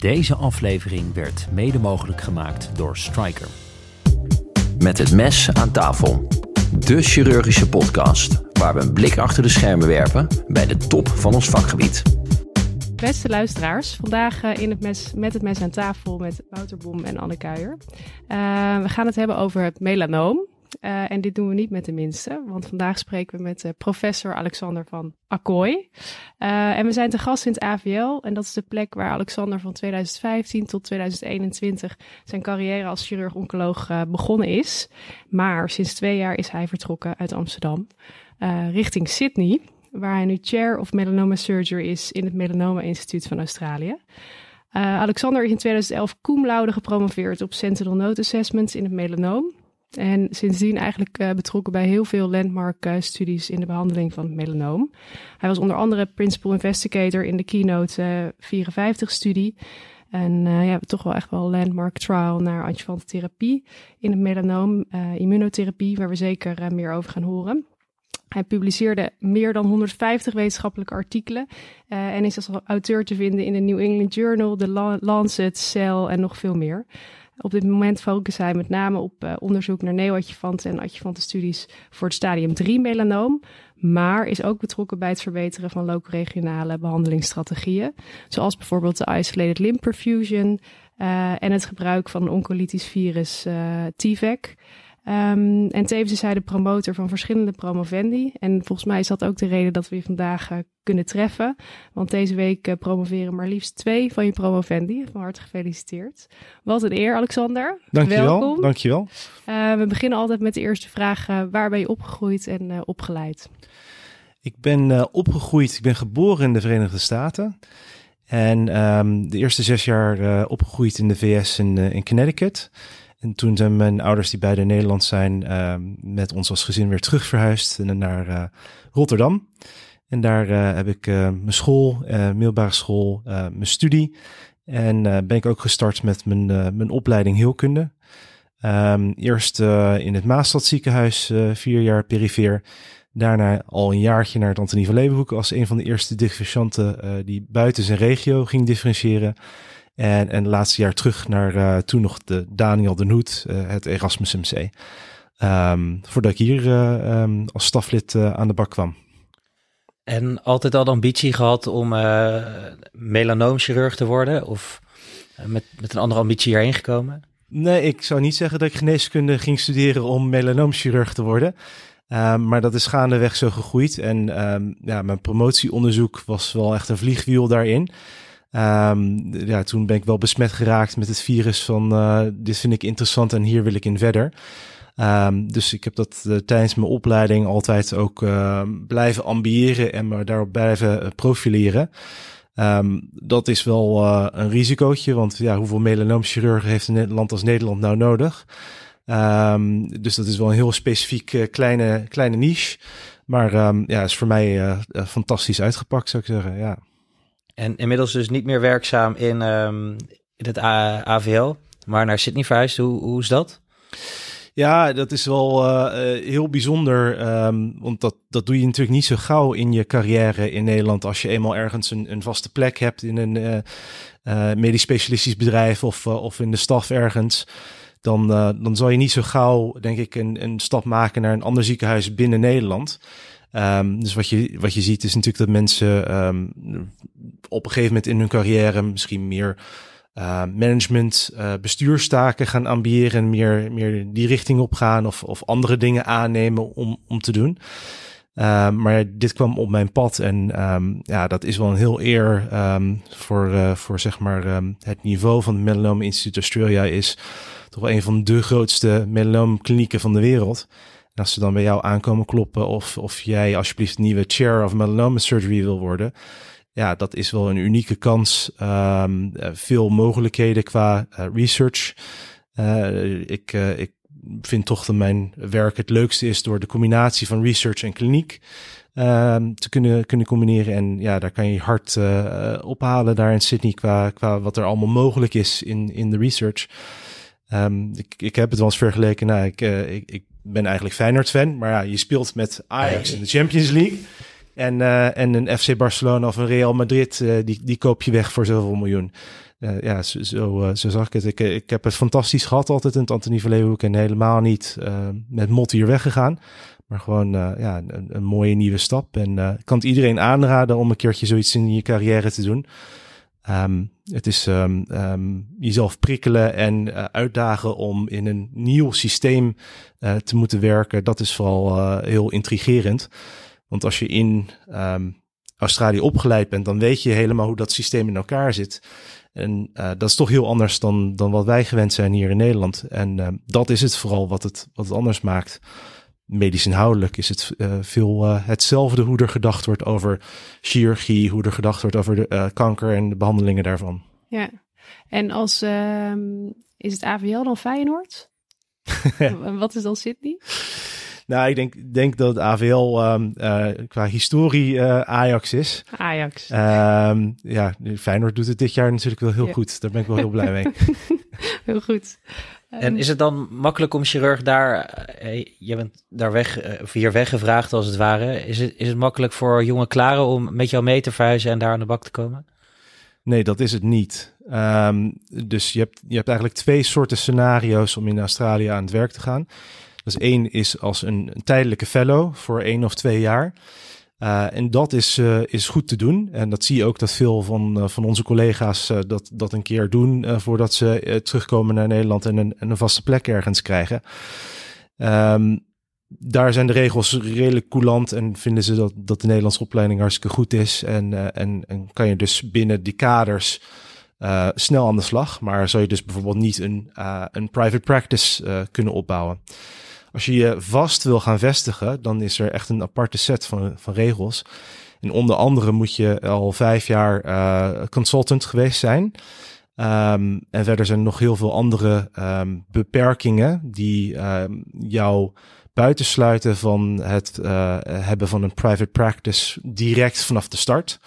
Deze aflevering werd mede mogelijk gemaakt door Striker. Met het mes aan tafel. De chirurgische podcast waar we een blik achter de schermen werpen bij de top van ons vakgebied. Beste luisteraars, vandaag eh, in het mes, met het mes aan tafel met Wouter Bom en Anne Kuijer. Uh, we gaan het hebben over het melanoom. Uh, en dit doen we niet met de minste, want vandaag spreken we met uh, professor Alexander van Akkooi. Uh, en we zijn te gast in het AVL en dat is de plek waar Alexander van 2015 tot 2021 zijn carrière als chirurg-oncoloog begonnen is. Maar sinds twee jaar is hij vertrokken uit Amsterdam richting Sydney, waar hij nu Chair of Melanoma Surgery is in het Melanoma Instituut van Australië. Alexander is in 2011 cum laude gepromoveerd op Sentinel Node Assessments in het melanoom. En sindsdien eigenlijk uh, betrokken bij heel veel landmark-studies in de behandeling van het melanoom. Hij was onder andere principal investigator in de Keynote uh, 54-studie. En uh, ja, toch wel echt wel landmark trial naar adjuvante therapie in het melanoom, immunotherapie, waar we zeker meer over gaan horen. Hij publiceerde meer dan 150 wetenschappelijke artikelen uh, en is als auteur te vinden in de New England Journal, de Lancet, Cell en nog veel meer. Op dit moment focust hij met name op uh, onderzoek naar neoadjuvanten en adjuvante studies voor het stadium 3 melanoom. Maar is ook betrokken bij het verbeteren van loco-regionale behandelingsstrategieën. Zoals bijvoorbeeld de isolated limb perfusion uh, en het gebruik van een oncolytisch virus uh, TVEC. Um, en tevens is hij de promotor van verschillende promovendi. En volgens mij is dat ook de reden dat we je vandaag uh, kunnen treffen. Want deze week uh, promoveren maar liefst twee van je promovendi. Van harte gefeliciteerd. Wat een eer, Alexander. Dankjewel. Welkom. Dankjewel. Uh, we beginnen altijd met de eerste vraag. waar ben je opgegroeid en opgeleid? Ik ben opgegroeid, ik ben geboren in de Verenigde Staten. En um, de eerste zes jaar opgegroeid in de VS in, in Connecticut. En toen zijn mijn ouders, die beide Nederlands zijn, uh, met ons als gezin weer terug verhuisd naar uh, Rotterdam. En daar uh, heb ik mijn school, middelbare school, mijn studie. En ben ik ook gestart met mijn, mijn opleiding heelkunde. Um, eerst in het Maastad ziekenhuis, vier jaar perifeer. Daarna al een jaartje naar het Antonie van Leeuwenhoek als een van de eerste differentianten die buiten zijn regio ging differentiëren. En, en laatste jaar terug naar uh, toen nog de Daniel de Hoed, uh, het Erasmus MC. Um, voordat ik hier uh, um, als staflid aan de bak kwam. En altijd al de ambitie gehad om melanoomchirurg te worden? Of met, met een andere ambitie hierheen gekomen? Nee, ik zou niet zeggen dat ik geneeskunde ging studeren om melanoomchirurg te worden. Um, maar dat is gaandeweg zo gegroeid. En ja, mijn promotieonderzoek was wel echt een vliegwiel daarin. Um, ja, toen ben ik wel besmet geraakt met het virus van uh, dit vind ik interessant en hier wil ik in verder. Um, dus ik heb dat uh, tijdens mijn opleiding altijd ook uh, blijven ambiëren en me daarop blijven eh, profileren. Dat is wel een risicootje, want ja, hoeveel melanoomchirurgen heeft een land als Nederland nou nodig? Dus dat is wel een heel specifiek kleine, kleine niche. Maar ja, is voor mij fantastisch uitgepakt, zou ik zeggen. Ja. En inmiddels dus niet meer werkzaam in, um, in het AVL, maar naar Sydney verhuisd. Hoe, hoe is dat? Ja, dat is wel uh, heel bijzonder. Um, want dat, dat doe je natuurlijk niet zo gauw in je carrière in Nederland. Als je eenmaal ergens een, een vaste plek hebt in een uh, medisch specialistisch bedrijf of, of in de staf ergens. Dan, dan zal je niet zo gauw, denk ik, een, een stap maken naar een ander ziekenhuis binnen Nederland. Um, dus wat je, wat je ziet is natuurlijk dat mensen um, op een gegeven moment in hun carrière misschien meer uh, management, uh, bestuurstaken gaan ambiëren, meer, meer die richting op gaan of, of andere dingen aannemen om, om te doen. Um, maar dit kwam op mijn pad en ja, dat is wel een heel eer voor, uh, voor zeg maar het niveau van het Melanoma Institute Australia is toch wel een van de grootste melanoomklinieken van de wereld als ze dan bij jou aankomen kloppen of, of jij alsjeblieft nieuwe chair of melanoma surgery wil worden. Ja, dat is wel een unieke kans. Um, veel mogelijkheden qua uh, research. Uh, ik, ik vind toch dat mijn werk het leukste is door de combinatie van research en kliniek um, te kunnen, kunnen combineren. En ja, daar kan je hard ophalen daar in Sydney qua, qua wat er allemaal mogelijk is in, in de research. Um, ik, ik heb het wel eens vergeleken. Nou, ik, ik, ik ben eigenlijk Feyenoord fan, maar ja, je speelt met Ajax in de Champions League. En, uh, en een FC Barcelona of een Real Madrid, uh, die, die koop je weg voor zoveel miljoen. Uh, ja, zo, zo, zo, zag ik het. Ik, ik heb het fantastisch gehad altijd in het Antonie van Leeuwenhoek en helemaal niet met mot hier weggegaan. Maar gewoon ja, een, een, mooie nieuwe stap. En ik kan het iedereen aanraden om een keertje zoiets in je carrière te doen. Um, het is um, um, jezelf prikkelen en uh, uitdagen om in een nieuw systeem uh, te moeten werken. Dat is vooral uh, heel intrigerend. Want als je in Australië opgeleid bent, dan weet je helemaal hoe dat systeem in elkaar zit. En dat is toch heel anders dan, dan wat wij gewend zijn hier in Nederland. En dat is het vooral wat het, wat het anders maakt medisch inhoudelijk is het uh, veel uh, hetzelfde hoe er gedacht wordt over chirurgie, hoe er gedacht wordt over de uh, kanker en de behandelingen daarvan. Ja, en als um, is het AVL dan Feyenoord? Wat is dan Sydney? Nou, ik denk, denk dat AVL um, qua historie Ajax is. Ajax. Um, ja, Feyenoord doet het dit jaar natuurlijk wel heel ja. goed. Daar ben ik wel heel blij mee. heel goed. En is het dan makkelijk om chirurg daar, eh, je bent daar weg, eh, of hier weggevraagd als het ware. Is het, is het makkelijk voor jonge klaren om met jou mee te verhuizen en daar aan de bak te komen? Nee, dat is het niet. Um, dus je hebt, je hebt eigenlijk twee soorten scenario's om in Australië aan het werk te gaan. Dus één is als een, een tijdelijke fellow voor één of twee jaar. Uh, en dat is, uh, is goed te doen. En dat zie je ook dat veel van, uh, van onze collega's dat, dat een keer doen voordat ze terugkomen naar Nederland en een, en een vaste plek ergens krijgen. Um, daar zijn de regels redelijk coulant en vinden ze dat, dat de Nederlandse opleiding hartstikke goed is. En, en, en kan je dus binnen die kaders snel aan de slag. Maar zou je dus bijvoorbeeld niet een, een private practice kunnen opbouwen. Als je je vast wil gaan vestigen, dan is er echt een aparte set van, van regels. En onder andere moet je al vijf jaar uh, consultant geweest zijn. Um, en verder zijn er nog heel veel andere um, beperkingen die um, jou buitensluiten van het uh, hebben van een private practice direct vanaf de start.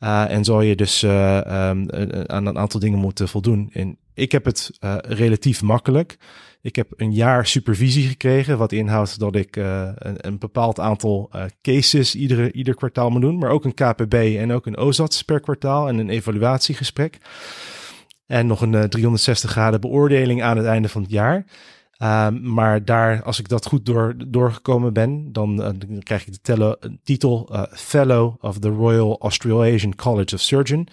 Uh, en zal je dus aan een aantal dingen moeten voldoen. En ik heb het relatief makkelijk. Ik heb een jaar supervisie gekregen, wat inhoudt dat ik uh, een, een, bepaald aantal uh, cases iedere, ieder kwartaal moet doen, maar ook een KPB en ook een OZATS per kwartaal en een evaluatiegesprek. En nog een uh, 360 graden beoordeling aan het einde van het jaar. Um, maar daar, als ik dat goed door, doorgekomen ben, dan, krijg ik de titel Fellow of the Royal Australasian College of Surgeon.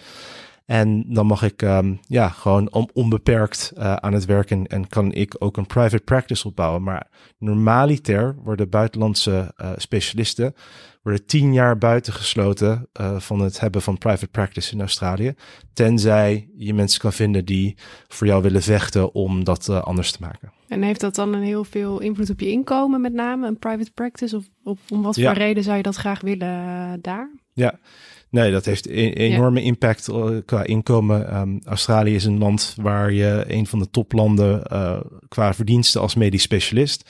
En dan mag ik um, ja, gewoon on, onbeperkt uh, aan het werken en kan ik ook een private practice opbouwen. Maar normaliter worden buitenlandse uh, specialisten worden tien jaar buitengesloten uh, van het hebben van private practice in Australië. Tenzij je mensen kan vinden die voor jou willen vechten om dat anders te maken. En heeft dat dan een heel veel invloed op je inkomen met name, een private practice? Of, of om wat voor reden zou je dat graag willen daar? Ja, Nee, dat heeft een enorme ja. impact eh, qua inkomen. Um, Australië is een land waar je een van de toplanden uh, qua verdiensten als medisch specialist.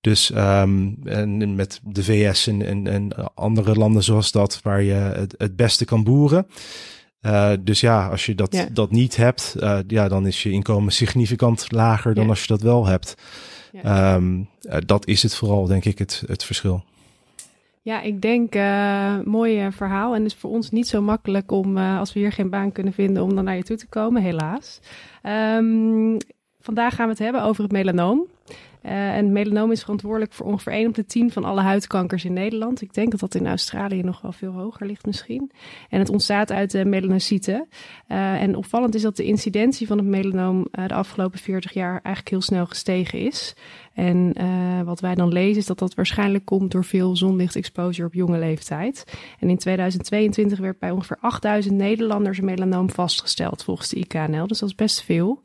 Dus um, en met de VS en, en, en, andere landen zoals dat, waar je het, het beste kan boeren. Uh, dus ja, als je dat, ja. dat niet hebt, uh, ja, dan is je inkomen significant lager dan ja. als je dat wel hebt. Um, uh, dat is het vooral, denk ik, het, het verschil. Ja, ik denk uh, mooi verhaal. En het is voor ons niet zo makkelijk om, uh, als we hier geen baan kunnen vinden, om dan naar je toe te komen, helaas. Um, vandaag gaan we het hebben over het melanoom. Uh, en melanoom is verantwoordelijk voor ongeveer 1 op de 10 van alle huidkankers in Nederland. Ik denk dat dat in Australië nog wel veel hoger ligt misschien. En het ontstaat uit de melanocyten. Uh, en opvallend is dat de incidentie van het melanoom uh, de afgelopen 40 jaar eigenlijk heel snel gestegen is. En wat wij dan lezen is dat dat waarschijnlijk komt door veel zonlichtexposure op jonge leeftijd. En in 2022 werd bij ongeveer 8000 Nederlanders een melanoom vastgesteld volgens de IKNL. Dus dat is best veel.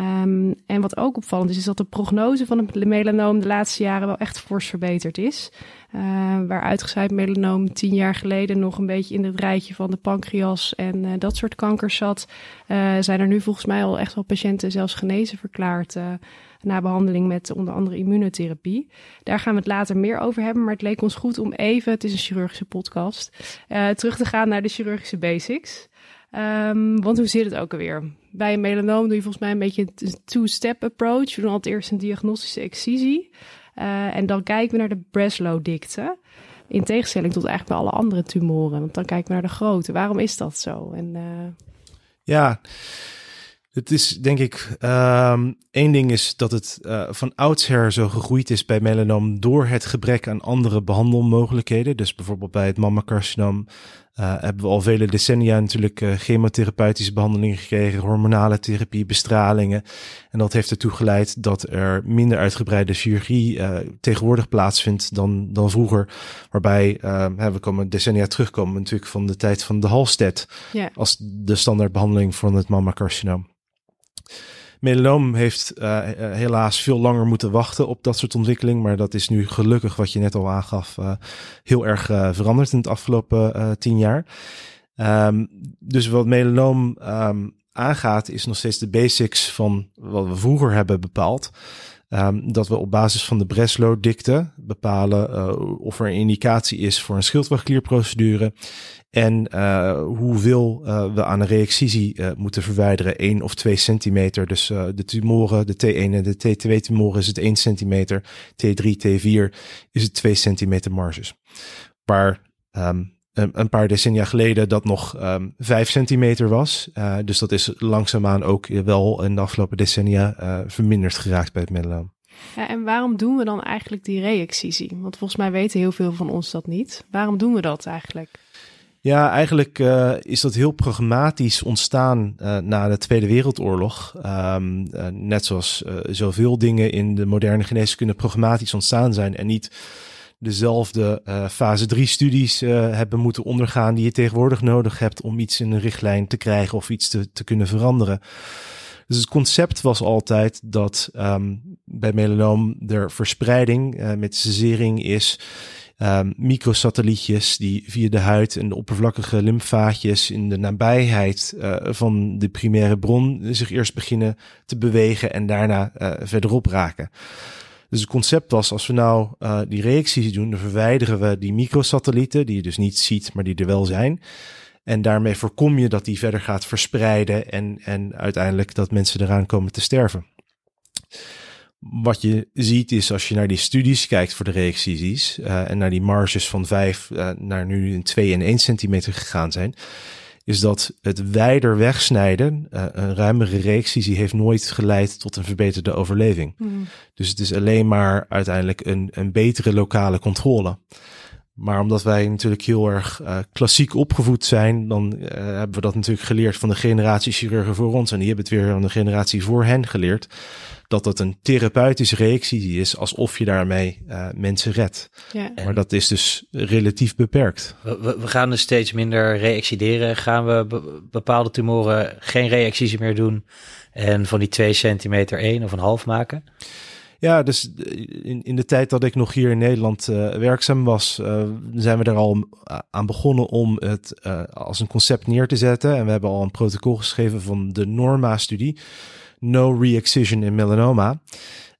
Um, en wat ook opvallend is, is dat de prognose van het melanoom de laatste jaren wel echt fors verbeterd is. Uh, waar uitgezaaid melanoom tien jaar geleden nog een beetje in het rijtje van de pancreas en uh, dat soort kankers zat, uh, zijn er nu volgens mij al echt wel patiënten zelfs genezen verklaard na behandeling met onder andere immunotherapie. Daar gaan we het later meer over hebben, maar het leek ons goed om even, het is een chirurgische podcast, terug te gaan naar de chirurgische basics. Um, want hoe zit het ook alweer? Bij een melanoom doe je volgens mij een beetje een two-step approach. We doen altijd eerst een diagnostische excisie. Uh, en dan kijken we naar de Breslow-dikte. In tegenstelling tot eigenlijk bij alle andere tumoren. Want dan kijken we naar de grootte. Waarom is dat zo? En, uh... Ja, het is denk ik, um, één ding is dat het uh, van oudsher zo gegroeid is bij melanoom door het gebrek aan andere behandelmogelijkheden. Dus bijvoorbeeld bij het mammacarcinoom hebben we al vele decennia natuurlijk uh, chemotherapeutische behandelingen gekregen, hormonale therapie, bestralingen. En dat heeft ertoe geleid dat er minder uitgebreide chirurgie uh, tegenwoordig plaatsvindt dan, dan vroeger. Waarbij, we komen decennia terugkomen natuurlijk van de tijd van de Halsted yeah. als de standaardbehandeling van het mammacarcinoom. Melanoom heeft uh, helaas veel langer moeten wachten op dat soort ontwikkeling. Maar dat is nu gelukkig, wat je net al aangaf, uh, heel erg veranderd in het afgelopen tien jaar. Um, dus wat melanoom um, aangaat, is nog steeds de basics van wat we vroeger hebben bepaald. Um, dat we op basis van de Breslow-dikte bepalen uh, of er een indicatie is voor een schildwachtklierprocedure en uh, hoeveel uh, we aan een reexcisie moeten verwijderen, 1 of 2 centimeter. Dus de tumoren, de T1 en de T2 tumoren is het 1 centimeter, T3, T4 is het 2 centimeter marges. Waar um, een paar decennia geleden dat nog um, 5 centimeter was. Uh, dus dat is langzaamaan ook wel in de afgelopen decennia uh, verminderd geraakt bij het melanoom. Ja, en waarom doen we dan eigenlijk die reexcisie? Want volgens mij weten heel veel van ons dat niet. Waarom doen we dat eigenlijk? Ja, eigenlijk uh, is dat heel pragmatisch ontstaan uh, na de Tweede Wereldoorlog. Um, uh, net zoals zoveel dingen in de moderne geneeskunde pragmatisch ontstaan zijn en niet dezelfde uh, fase 3 studies uh, hebben moeten ondergaan die je tegenwoordig nodig hebt om iets in een richtlijn te krijgen of iets te, te kunnen veranderen. Dus het concept was altijd dat um, bij melanoom er verspreiding uh, met cesering is. Um, microsatellietjes die via de huid en de oppervlakkige lymfaatjes in de nabijheid van de primaire bron zich eerst beginnen te bewegen en daarna uh, verderop raken. Dus het concept was, als we nou uh, die reacties doen, dan verwijderen we die microsatellieten, die je dus niet ziet, maar die er wel zijn. En daarmee voorkom je dat die verder gaat verspreiden en, en uiteindelijk dat mensen eraan komen te sterven. Wat je ziet is als je naar die studies kijkt voor de reacties uh, en naar die marges van 5 uh, naar nu in 2 en 1 centimeter gegaan zijn, is dat het wijder wegsnijden, uh, een ruimere reexcisie, heeft nooit geleid tot een verbeterde overleving. Mm. Dus het is alleen maar uiteindelijk een, een betere lokale controle. Maar omdat wij natuurlijk heel erg uh, klassiek opgevoed zijn, dan uh, hebben we dat natuurlijk geleerd van de generatie chirurgen voor ons. En die hebben het weer van de generatie voor hen geleerd dat dat een therapeutische reactie is, alsof je daarmee uh, mensen redt. Ja. Maar dat is dus relatief beperkt. We, we, gaan dus steeds minder reaccideren. Gaan we bepaalde tumoren geen reacties meer doen en van die 2 centimeter 1 of een half maken? Ja, dus in, in de tijd dat ik nog hier in Nederland uh, werkzaam was, uh, zijn we er al aan begonnen om het uh, als een concept neer te zetten. En we hebben al een protocol geschreven van de Norma-studie no re-excision in melanoma.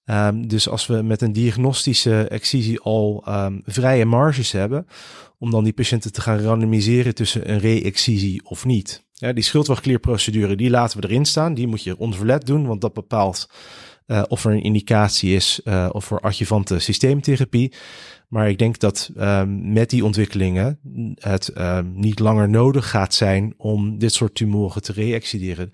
Um, dus als we met een diagnostische excisie al um, vrije marges hebben, om dan die patiënten te gaan randomiseren tussen een re-excisie of niet. Die schildwachtklierprocedure, die laten we erin staan. Die moet je onverlet doen, want dat bepaalt uh, of er een indicatie is uh, of voor adjuvante systeemtherapie. Maar ik denk dat um, met die ontwikkelingen het niet langer nodig gaat zijn om dit soort tumoren te re-excideren.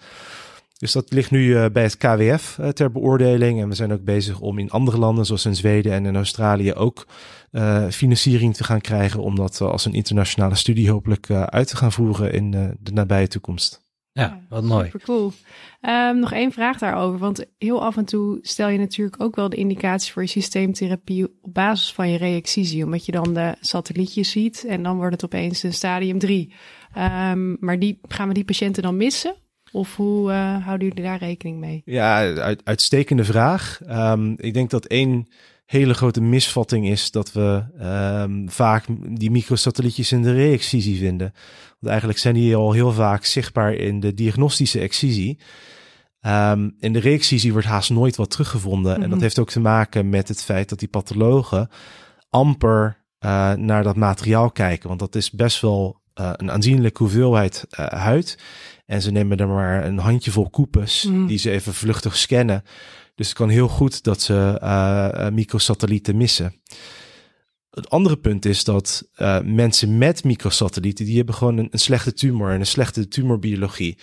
Dus dat ligt nu uh, bij het KWF eh, ter beoordeling. En we zijn ook bezig om in andere landen, zoals in Zweden en in Australië, ook uh, financiering te gaan krijgen. Om dat als een internationale studie hopelijk uit te gaan voeren in de nabije toekomst. Ja, wat mooi. Super cool. Um, nog één vraag daarover. Want heel af en toe stel je natuurlijk ook wel de indicatie voor je systeemtherapie op basis van je reexcisie. Omdat je dan de satellietjes ziet en dan wordt het opeens een stadium 3. Um, maar die, gaan we die patiënten dan missen? Of hoe uh, houden jullie daar rekening mee? Ja, uit, uitstekende vraag. Um, ik denk dat één hele grote misvatting is dat we um, vaak die microsatellietjes in de reexcisie vinden. Want eigenlijk zijn die al heel vaak zichtbaar in de diagnostische excisie. Um, in de reexcisie wordt haast nooit wat teruggevonden. En dat mhm. heeft ook te maken met het feit dat die pathologen amper uh, naar dat materiaal kijken. Want dat is best wel uh, een aanzienlijke hoeveelheid uh, huid. En ze nemen er maar een handjevol koepes mm. die ze even vluchtig scannen. Dus het kan heel goed dat ze uh, microsatellieten missen. het andere punt is dat uh, mensen met microsatellieten, die hebben gewoon een, een slechte tumor en een slechte tumorbiologie.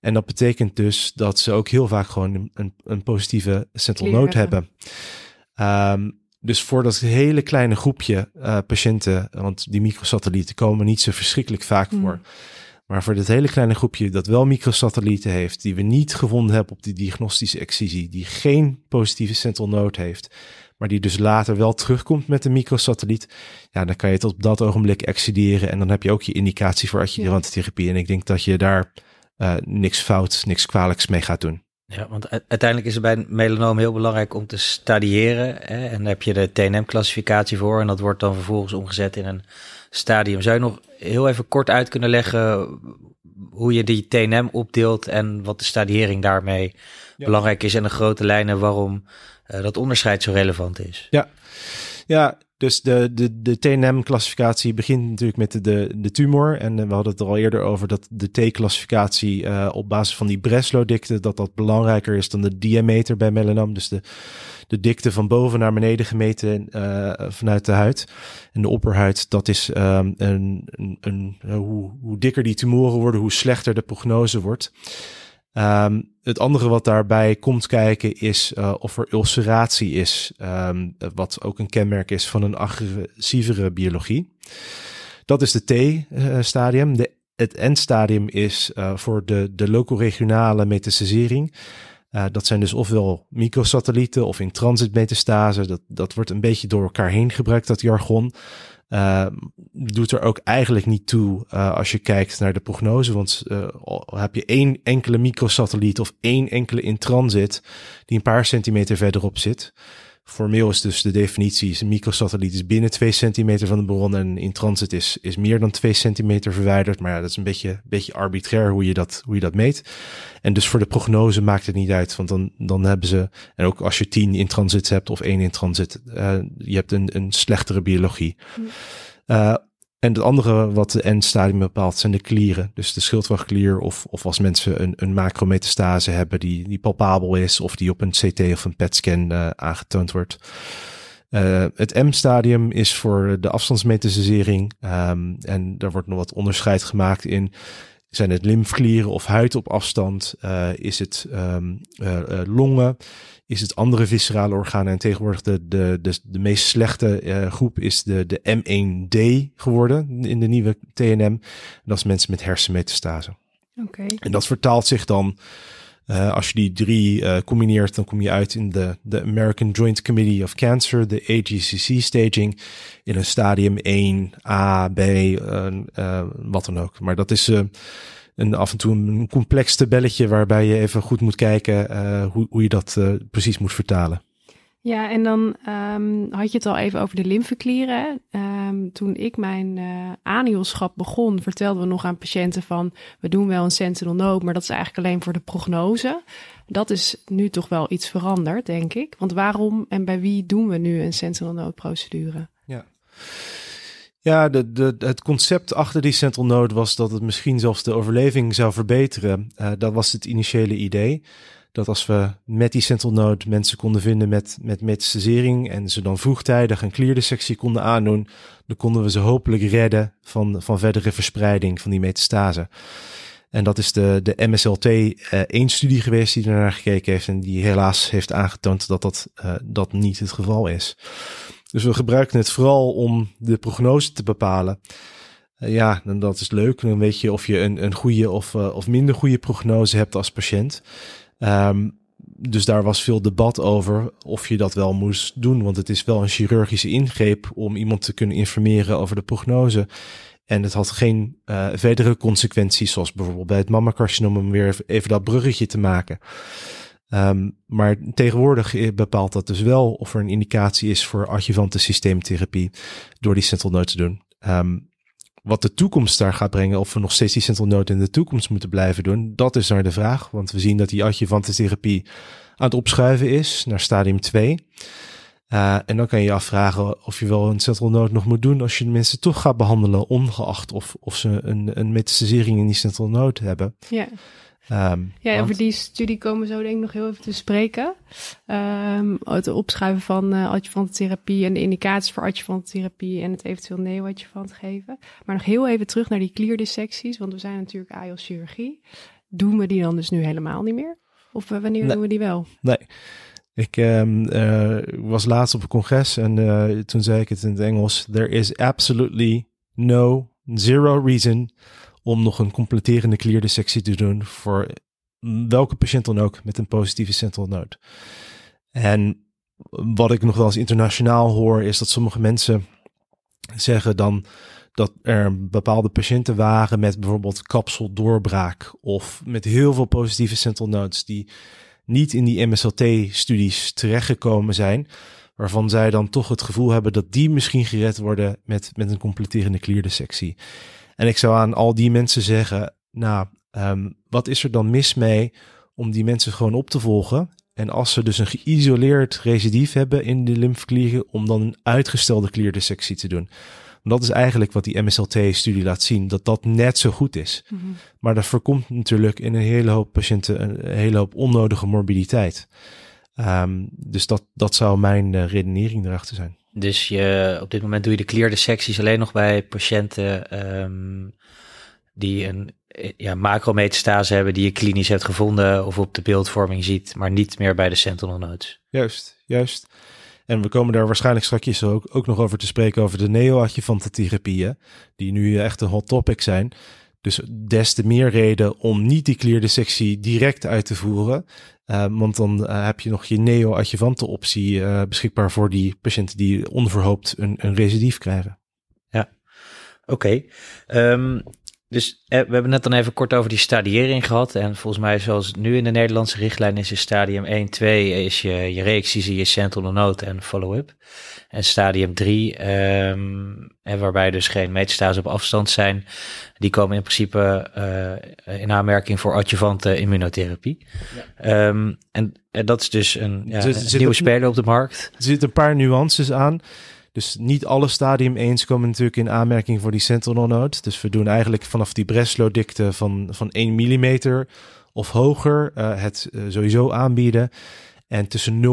En dat betekent dus dat ze ook heel vaak gewoon een, een positieve central node hebben. Um, dus voor dat hele kleine groepje uh, patiënten, want die microsatellieten komen niet zo verschrikkelijk vaak hmm. voor. Maar voor dit hele kleine groepje dat wel microsatellieten heeft, die we niet gevonden hebben op die diagnostische excisie, die geen positieve central node heeft, maar die dus later wel terugkomt met een microsatelliet, ja, dan kan je het op dat ogenblik excideren en dan heb je ook je indicatie voor adjuvante therapie. En ik denk dat je daar uh, niks fout, niks kwalijks mee gaat doen. Ja, want uiteindelijk is het bij melanoom heel belangrijk om te stadiëren. Hè? En daar heb je de TNM-classificatie voor. En dat wordt dan vervolgens omgezet in een stadium. Zou je nog heel even kort uit kunnen leggen hoe je die TNM opdeelt en wat de stadiëring daarmee belangrijk is en de grote lijnen waarom uh, dat onderscheid zo relevant is? Ja, ja dus de, de, de TNM-classificatie begint natuurlijk met de, de, de tumor. En eh, we hadden het er al eerder over dat de T-classificatie uh, op basis van die Breslow-dikte, dat dat belangrijker is dan de diameter bij melanoom. Dus de, de dikte van boven naar beneden gemeten uh, vanuit de huid. En de opperhuid, dat is um, een, een, een, hoe, hoe dikker die tumoren worden, hoe slechter de prognose wordt. Um, het andere wat daarbij komt kijken is uh, of er ulceratie is, um, wat ook een kenmerk is van een agressievere biologie. Dat is de T-stadium. Het N-stadium is voor de, de locoregionale metastasering. Uh, dat zijn dus ofwel microsatellieten of in transit metastase. Dat, dat wordt een beetje door elkaar heen gebruikt, dat jargon. Uh, doet er ook eigenlijk niet toe uh, als je kijkt naar de prognose. Want heb je één enkele microsatelliet of één enkele in transit die een paar centimeter verderop zit, Formeel is dus de definitie, een microsatelliet is binnen 2 centimeter van de bron en in transit is, is meer dan 2 centimeter verwijderd. Maar ja, dat is een beetje, beetje arbitrair hoe je, dat, hoe je dat meet. En dus voor de prognose maakt het niet uit, want dan, dan hebben ze, en ook als je 10 in transit hebt of 1 in transit, uh, je hebt een, een slechtere biologie. Uh, en het andere wat de N-stadium bepaalt zijn de klieren. Dus de schildwachtklier of, of als mensen een, een macrometastase hebben die, die palpabel is of die op een CT of een PET-scan uh, aangetoond wordt. Uh, het M-stadium is voor de afstandsmetastasering um, en daar wordt nog wat onderscheid gemaakt in zijn het lymfklieren of huid op afstand? Uh, is het uh, longen? Is het andere viscerale organen. En tegenwoordig de, de, de, de meest slechte uh, groep is de, de M1D geworden in de nieuwe TNM. Dat is mensen met hersenmetastase. Oké. Okay. En dat vertaalt zich dan, uh, als je die drie uh, combineert, dan kom je uit in de, de American Joint Committee of Cancer, de AGCC staging, in een stadium 1, A, B, wat dan ook. Maar dat is een af en toe een complex tabelletje waarbij je even goed moet kijken uh, hoe, hoe je dat uh, precies moet vertalen. Ja, en dan um, had je het al even over de lymfeklieren. Um, toen ik mijn uh, anielschap begon, vertelden we nog aan patiënten van... we doen wel een sentinel node, maar dat is eigenlijk alleen voor de prognose. Dat is nu toch wel iets veranderd, denk ik. Want waarom en bij wie doen we nu een sentinel node procedure? Ja. Ja, de, het concept achter die central node was dat het misschien zelfs de overleving zou verbeteren. Uh, dat was het initiële idee. Dat als we met die central node mensen konden vinden met, met metastasering en ze dan vroegtijdig een klierdissectie konden aandoen, dan konden we ze hopelijk redden van, van verdere verspreiding van die metastase. En dat is de, de MSLT uh, één studie geweest die er naar gekeken heeft en die helaas heeft aangetoond dat dat, uh, dat niet het geval is. Dus we gebruiken het vooral om de prognose te bepalen. Uh, ja, dan dat is leuk. Dan weet je of je een, een goede of, uh, of minder goede prognose hebt als patiënt. Um, dus daar was veel debat over of je dat wel moest doen. Want het is wel een chirurgische ingreep om iemand te kunnen informeren over de prognose. En het had geen uh, verdere consequenties, zoals bijvoorbeeld bij het mammacarcinoom, om weer even dat bruggetje te maken. Um, maar tegenwoordig bepaalt dat dus wel of er een indicatie is voor adjuvante systeemtherapie door die central node te doen. Um, wat de toekomst daar gaat brengen, of we nog steeds die central node in de toekomst moeten blijven doen, dat is naar de vraag. Want we zien dat die adjuvante therapie aan het opschuiven is naar stadium 2. Uh, en dan kan je je afvragen of je wel een central node nog moet doen als je de mensen toch gaat behandelen, ongeacht of, of ze een, een metastasering in die central node hebben. Ja. Ehm, Ja, want- over die studie komen we zo denk ik nog heel even te spreken. Ehm, het opschuiven van eh adjuvantentherapie en de indicaties voor adjuvantentherapie en het eventueel neo-adjuvant geven. Maar nog heel even terug naar die klierdissecties, want we zijn natuurlijk AIOS-chirurgie. Doen we die dan dus nu helemaal niet meer? Of eh, wanneer Nee. doen we die wel? Nee. Ik ehm, eh, was laatst op een congres en toen zei ik het in het Engels. There is absolutely no, zero reason om nog een completerende klierdissectie te doen voor welke patiënt dan ook met een positieve sentinel node. En wat ik nog wel eens internationaal hoor is dat sommige mensen zeggen dan dat er bepaalde patiënten waren met bijvoorbeeld kapseldoorbraak of met heel veel positieve sentinel nodes die niet in die MSLT-studies terechtgekomen zijn, waarvan zij dan toch het gevoel hebben dat die misschien gered worden met, met een completerende klierdissectie. En ik zou aan al die mensen zeggen, nou, ehm, wat is er dan mis mee om die mensen gewoon op te volgen? En als ze dus een geïsoleerd recidief hebben in de lymfeklieren, om dan een uitgestelde klierdissectie te doen. Dat is eigenlijk wat die MSLT-studie laat zien, dat dat net zo goed is. Maar dat voorkomt natuurlijk in een hele hoop patiënten een hele hoop onnodige morbiditeit. Ehm, dus dat, dat zou mijn eh, redenering erachter zijn. Dus je, op dit moment doe je de clear secties alleen nog bij patiënten ehm, die een eh, ja, macrometastase hebben die je klinisch hebt gevonden of op de beeldvorming ziet, maar niet meer bij de sentinel nodes. Juist, juist. En we komen daar waarschijnlijk straks ook, ook nog over te spreken over de neoadjuvante therapieën, die nu echt een hot topic zijn. Dus des te meer reden om niet die klierdissectie direct uit te voeren. Uh, want dan uh, heb je nog je neo-adjuvante optie uh, beschikbaar voor die patiënten die onverhoopt een, een recidief krijgen. Ja, oké. Okay. Um, dus eh, we hebben net dan even kort over die stadiëring gehad. En volgens mij, zoals het nu in de Nederlandse richtlijn is, is stadium 1, 2 is je, je reacties, je sentinel node en follow-up. En stadium 3, um, en waarbij dus geen metastase op afstand zijn, die komen in principe uh, in aanmerking voor adjuvante immunotherapie. Ja. Um, en, en, dat is dus een, ja, Zit- een zit nieuwe er- speler op de markt. Er zitten een paar nuances aan. Dus niet alle stadium 1's komen natuurlijk in aanmerking voor die sentinel node. Dus we doen eigenlijk vanaf die Breslow-dikte van, van 1 mm of hoger uh, het uh, sowieso aanbieden. En tussen 0,8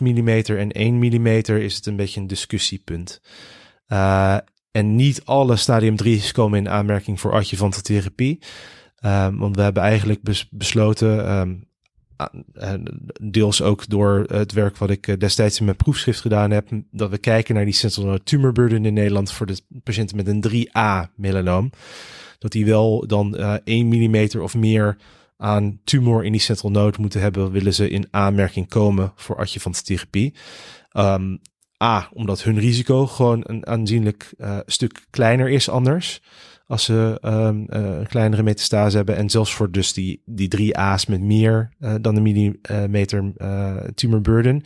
mm en 1 mm is het een beetje een discussiepunt. Uh, en niet alle stadium 3's komen in aanmerking voor adjuvante therapie. Uh, want we hebben eigenlijk bes besloten, um, deels ook door het werk wat ik eh, destijds in mijn proefschrift gedaan heb, dat we kijken naar die sentinel node tumor burden in Nederland voor de patiënten met een 3A melanoom. Dat die wel dan uh, 1 mm of meer aan tumor in die sentinel node moeten hebben, willen ze in aanmerking komen voor adjuvante therapie. Um, A, omdat hun risico gewoon een aanzienlijk uh, stuk kleiner is anders. Als ze um, uh, een kleinere metastase hebben. En zelfs voor dus die, die drie A's met meer uh, dan een millimeter tumor burden.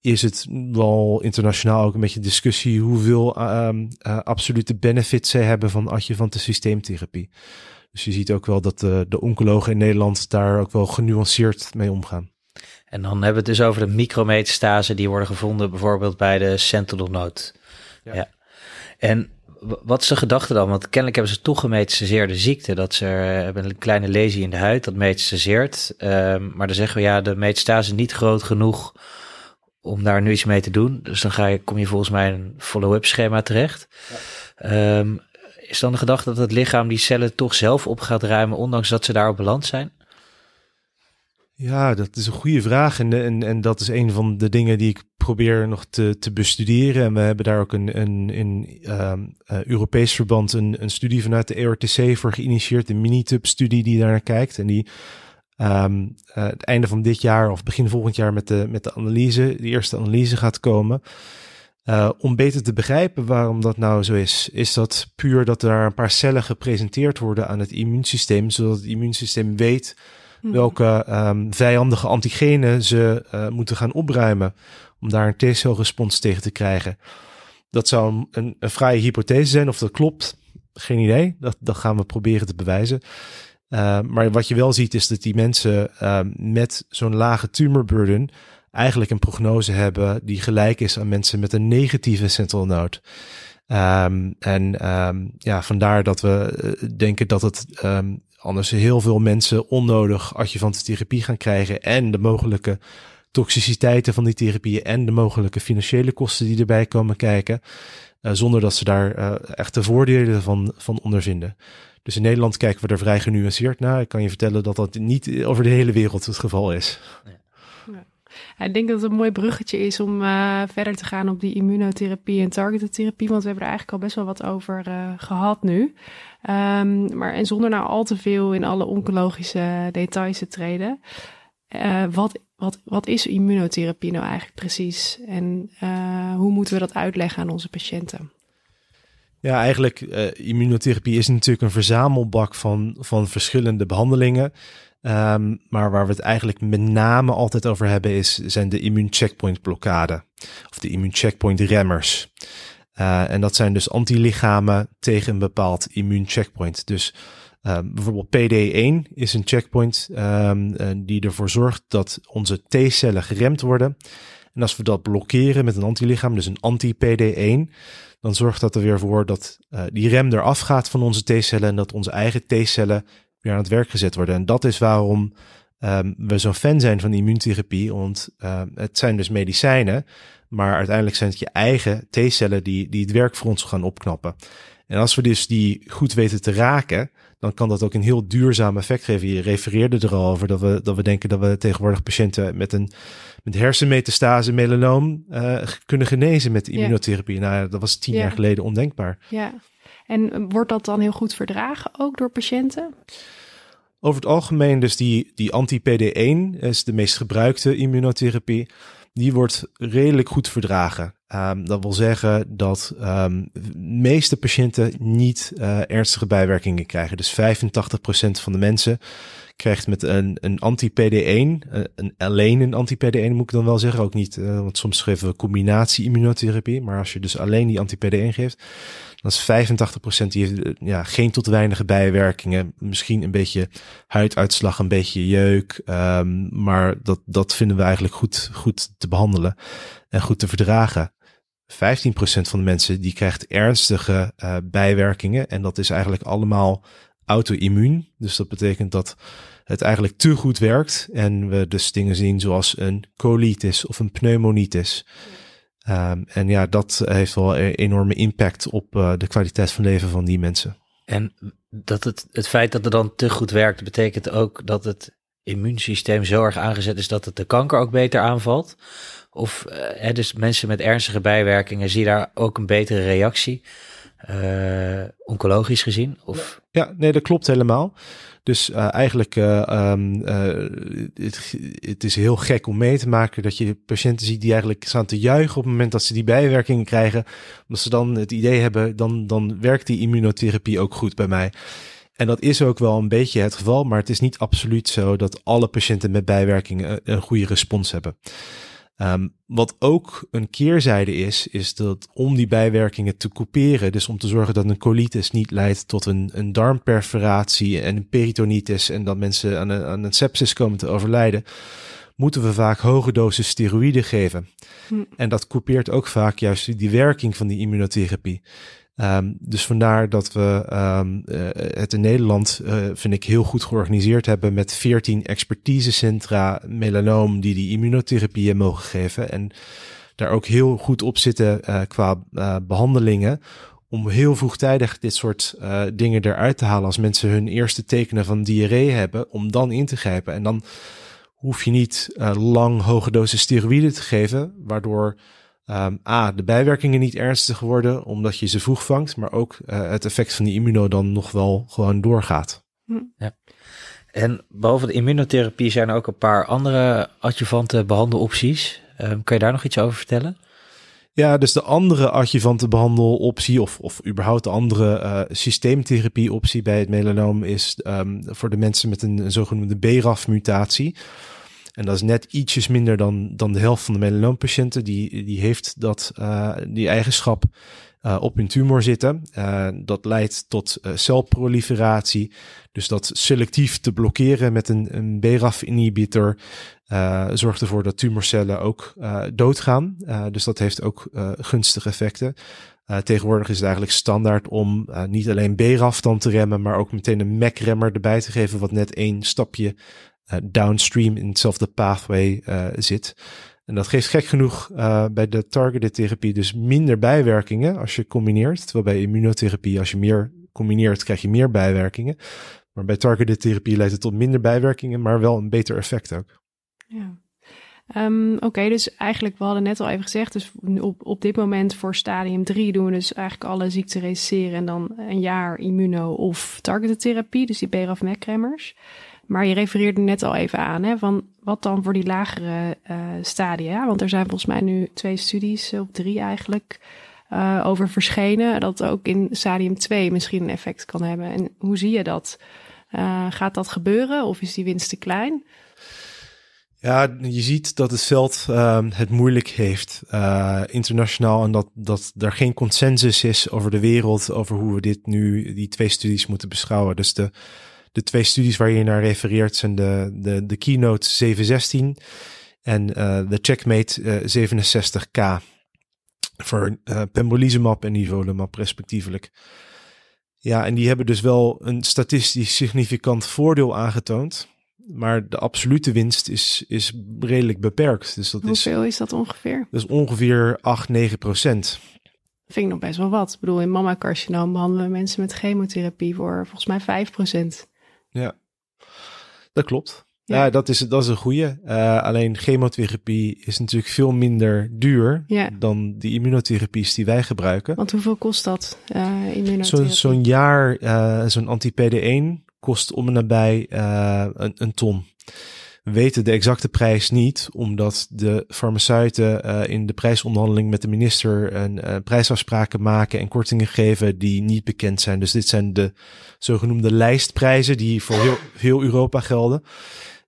Is het wel internationaal ook een beetje discussie hoeveel um, absolute benefits zij hebben van adjuvante systeemtherapie. Dus je ziet ook wel dat de, de oncologen in Nederland daar ook wel genuanceerd mee omgaan. En dan hebben we het dus over de micrometastase die worden gevonden bijvoorbeeld bij de sentinel node. Ja. ja. En wat is de gedachte dan? Want kennelijk hebben ze toch gemetastaseerde ziekte. Dat ze hebben een kleine lesie in de huid, dat metastaseert. Um, maar dan zeggen we ja, de metastase is niet groot genoeg om daar nu iets mee te doen. Dus dan ga je, kom je volgens mij in een follow-up schema terecht. Ja. Um, is dan de gedachte dat het lichaam die cellen toch zelf op gaat ruimen, ondanks dat ze daarop beland zijn? Ja, dat is een goede vraag. En, en, en dat is een van de dingen die ik probeer nog te, te bestuderen. En we hebben daar ook een, een, in um, uh, Europees verband een, een studie vanuit de ERTC voor geïnitieerd. De Minitub-studie die daar naar kijkt. En die um, het einde van dit jaar of begin volgend jaar met de, met de analyse, de eerste analyse gaat komen. Uh, om beter te begrijpen waarom dat nou zo is, is dat puur dat er een paar cellen gepresenteerd worden aan het immuunsysteem, zodat het immuunsysteem weet welke um, vijandige antigenen ze uh, moeten gaan opruimen om daar een T-celrespons tegen te krijgen. Dat zou een, een vrije hypothese zijn of dat klopt. Geen idee. Dat, dat gaan we proberen te bewijzen. Uh, maar wat je wel ziet is dat die mensen uh, met zo'n lage tumorburden eigenlijk een prognose hebben die gelijk is aan mensen met een negatieve sentinel node. En ja, vandaar dat we denken dat het anders heel veel mensen onnodig adjuvante therapie gaan krijgen en de mogelijke toxiciteiten van die therapieën en de mogelijke financiële kosten die erbij komen kijken, uh, zonder dat ze daar uh, echt de voordelen van, van ondervinden. Dus in Nederland kijken we er vrij genuanceerd naar. Ik kan je vertellen dat dat niet over de hele wereld het geval is. Ja. Ik denk dat het een mooi bruggetje is om uh, verder te gaan op die immunotherapie en targeted therapie, want we hebben er eigenlijk al best wel wat over uh, gehad nu. Um, maar en zonder nou al te veel in alle oncologische details te treden. Uh, wat, wat, wat is immunotherapie nou eigenlijk precies? En hoe moeten we dat uitleggen aan onze patiënten? Ja, eigenlijk uh, immunotherapie is natuurlijk een verzamelbak van, van verschillende behandelingen. Um, maar waar we het eigenlijk met name altijd over hebben, is, zijn de immuuncheckpoint blokkade. Of de immuuncheckpoint remmers. Uh, en dat zijn dus antilichamen tegen een bepaald immuuncheckpoint. Dus uh, bijvoorbeeld PD1 is een checkpoint um, uh, die ervoor zorgt dat onze T-cellen geremd worden. En als we dat blokkeren met een antilichaam, dus een anti-PD1, dan zorgt dat er weer voor dat uh, die rem eraf gaat van onze T-cellen en dat onze eigen T-cellen weer aan het werk gezet worden. En dat is waarom um, we zo'n fan zijn van immuuntherapie, want uh, het zijn dus medicijnen, maar uiteindelijk zijn het je eigen T-cellen die, die het werk voor ons gaan opknappen. En als we dus die goed weten te raken, dan kan dat ook een heel duurzaam effect geven. Je refereerde er al over dat we, dat we denken dat we tegenwoordig patiënten met een met hersenmetastase, melanoom, uh, kunnen genezen met immunotherapie. Ja. Nou, dat was tien ja. jaar geleden ondenkbaar. Ja, en wordt dat dan heel goed verdragen ook door patiënten? Over het algemeen, dus die, die anti-PD1 is de meest gebruikte immunotherapie. Die wordt redelijk goed verdragen. Um, dat wil zeggen dat um, de meeste patiënten niet uh, ernstige bijwerkingen krijgen. Dus 85% van de mensen krijgt met een, een anti-PD1, uh, een, alleen een anti-PD1 moet ik dan wel zeggen, ook niet, uh, want soms geven we combinatie immunotherapie, maar als je dus alleen die anti-PD1 geeft, dan is 85% die heeft ja, geen tot weinige bijwerkingen, misschien een beetje huiduitslag, een beetje jeuk, um, maar dat, dat vinden we eigenlijk goed, goed te behandelen en goed te verdragen. 15% van de mensen die krijgt ernstige uh, bijwerkingen. En dat is eigenlijk allemaal auto-immuun. Dus dat betekent dat het eigenlijk te goed werkt. En we dus dingen zien zoals een colitis of een pneumonitis. Um, en ja, dat heeft wel een enorme impact op uh, de kwaliteit van leven van die mensen. En dat het, het feit dat het dan te goed werkt, betekent ook dat het immuunsysteem zo erg aangezet is dat het de kanker ook beter aanvalt. Of uh, dus mensen met ernstige bijwerkingen, zie je daar ook een betere reactie, uh, oncologisch gezien? Of? Ja, nee, dat klopt helemaal. Dus uh, eigenlijk, um, het, het, is heel gek om mee te maken dat je patiënten ziet die eigenlijk staan te juichen op het moment dat ze die bijwerkingen krijgen. Omdat ze dan het idee hebben, dan, dan werkt die immunotherapie ook goed bij mij. En dat is ook wel een beetje het geval, maar het is niet absoluut zo dat alle patiënten met bijwerkingen een goede respons hebben. Um, wat ook een keerzijde is, is dat om die bijwerkingen te couperen, dus om te zorgen dat een colitis niet leidt tot een, een darmperforatie en een peritonitis en dat mensen aan een, aan een sepsis komen te overlijden, moeten we vaak hoge doses steroïden geven. Hm. En dat coupeert ook vaak juist die werking van die immunotherapie. Um, dus vandaar dat we um, uh, het in Nederland, uh, vind ik, heel goed georganiseerd hebben met 14 expertisecentra melanoom die die immunotherapieën mogen geven. En daar ook heel goed op zitten uh, qua behandelingen. Om heel vroegtijdig dit soort dingen eruit te halen als mensen hun eerste tekenen van diarree hebben, om dan in te grijpen. En dan hoef je niet lang hoge dosis steroïden te geven, waardoor um, A, de bijwerkingen niet ernstig worden omdat je ze vroeg vangt, maar ook uh, het effect van die immuno dan nog wel gewoon doorgaat. Hm. Ja. En behalve de immunotherapie zijn er ook een paar andere adjuvante behandelopties. Um, kun je daar nog iets over vertellen? Ja, dus de andere adjuvante behandeloptie of, of überhaupt de andere uh, systeemtherapieoptie bij het melanoom is um, voor de mensen met een, een zogenoemde BRAF-mutatie. En dat is net ietsjes minder dan, dan de helft van de melanoompatiënten. Die, die heeft dat, uh, die eigenschap uh, op hun tumor zitten. Uh, dat leidt tot celproliferatie. Dus dat selectief te blokkeren met een, een BRAF-inhibitor zorgt ervoor dat tumorcellen ook doodgaan. dus dat heeft ook gunstige effecten. Tegenwoordig is het eigenlijk standaard om niet alleen BRAF dan te remmen, maar ook meteen een MAC-remmer erbij te geven, wat net één stapje downstream in hetzelfde pathway zit. En dat geeft gek genoeg bij de targeted therapie dus minder bijwerkingen als je combineert. Terwijl bij immunotherapie, als je meer combineert, krijg je meer bijwerkingen. Maar bij targeted therapie leidt het tot minder bijwerkingen, maar wel een beter effect ook. Ja. Um, Oké, dus eigenlijk, we hadden net al even gezegd, dus op, op dit moment voor stadium 3 doen we dus eigenlijk alle ziekten resisteren en dan een jaar immuno- of targeted therapie, dus die BRAF MEC-remmers. Maar je refereerde net al even aan, hè, van wat dan voor die lagere uh, stadia? Want er zijn volgens mij nu twee studies, of drie eigenlijk, uh, over verschenen. Dat ook in stadium 2 misschien een effect kan hebben. En hoe zie je dat? Gaat dat gebeuren of is die winst te klein? Ja, je ziet dat het veld uh, het moeilijk heeft internationaal en dat, dat er geen consensus is over de wereld, over hoe we dit nu, die twee studies moeten beschouwen. Dus de, de twee studies waar je naar refereert zijn de, de, de Keynote 716 en uh, de Checkmate 67K voor pembrolizumab en nivolumab respectievelijk. Ja, en die hebben dus wel een statistisch significant voordeel aangetoond maar de absolute winst is, is redelijk beperkt. Dus dat Hoeveel is, is dat ongeveer? Dat is ongeveer 8, 9 procent. Vind ik nog best wel wat. Ik bedoel, in mama carcinoom behandelen mensen met chemotherapie voor volgens mij 5 procent. Ja, dat klopt. Ja, ja dat, is, dat is een goede. Uh, alleen chemotherapie is natuurlijk veel minder duur ja. dan die immunotherapies die wij gebruiken. Want hoeveel kost dat, uh, immunotherapie? Zo'n zo jaar, uh, zo'n anti-PD1 kost om en nabij een, een, ton. We weten de exacte prijs niet, omdat de farmaceuten uh, in de prijsonderhandeling met de minister een uh, prijsafspraken maken en kortingen geven die niet bekend zijn. Dus dit zijn de zogenoemde lijstprijzen die voor heel, heel Europa gelden.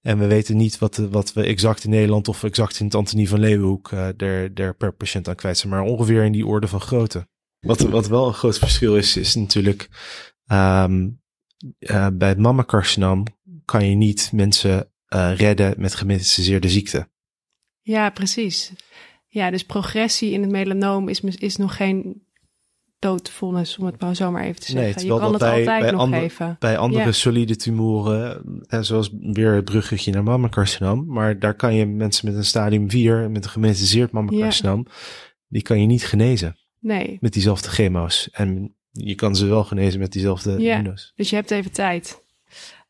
En we weten niet wat, wat we exact in Nederland of exact in het Antonie van Leeuwenhoek uh, der, der per patiënt aan kwijt zijn, maar ongeveer in die orde van grootte. Wat, wat wel een groot verschil is, is natuurlijk uh, bij het mammacarcinoom kan je niet mensen uh, redden met gemetastaseerde ziekte. Ja, precies. Ja, dus progressie in het melanoom is, is nog geen doodvonnis, om het maar zo maar even te zeggen. Nee, je kan het bij, altijd bij nog andere, geven. Bij andere ja. solide tumoren, en zoals weer het bruggetje naar mammacarcinoom, maar daar kan je mensen met een stadium 4, met een gemetastaseerd mammacarcinoom, ja. die kan je niet genezen. Nee. Met diezelfde chemo's. En je kan ze wel genezen met diezelfde ja. Dus je hebt even tijd.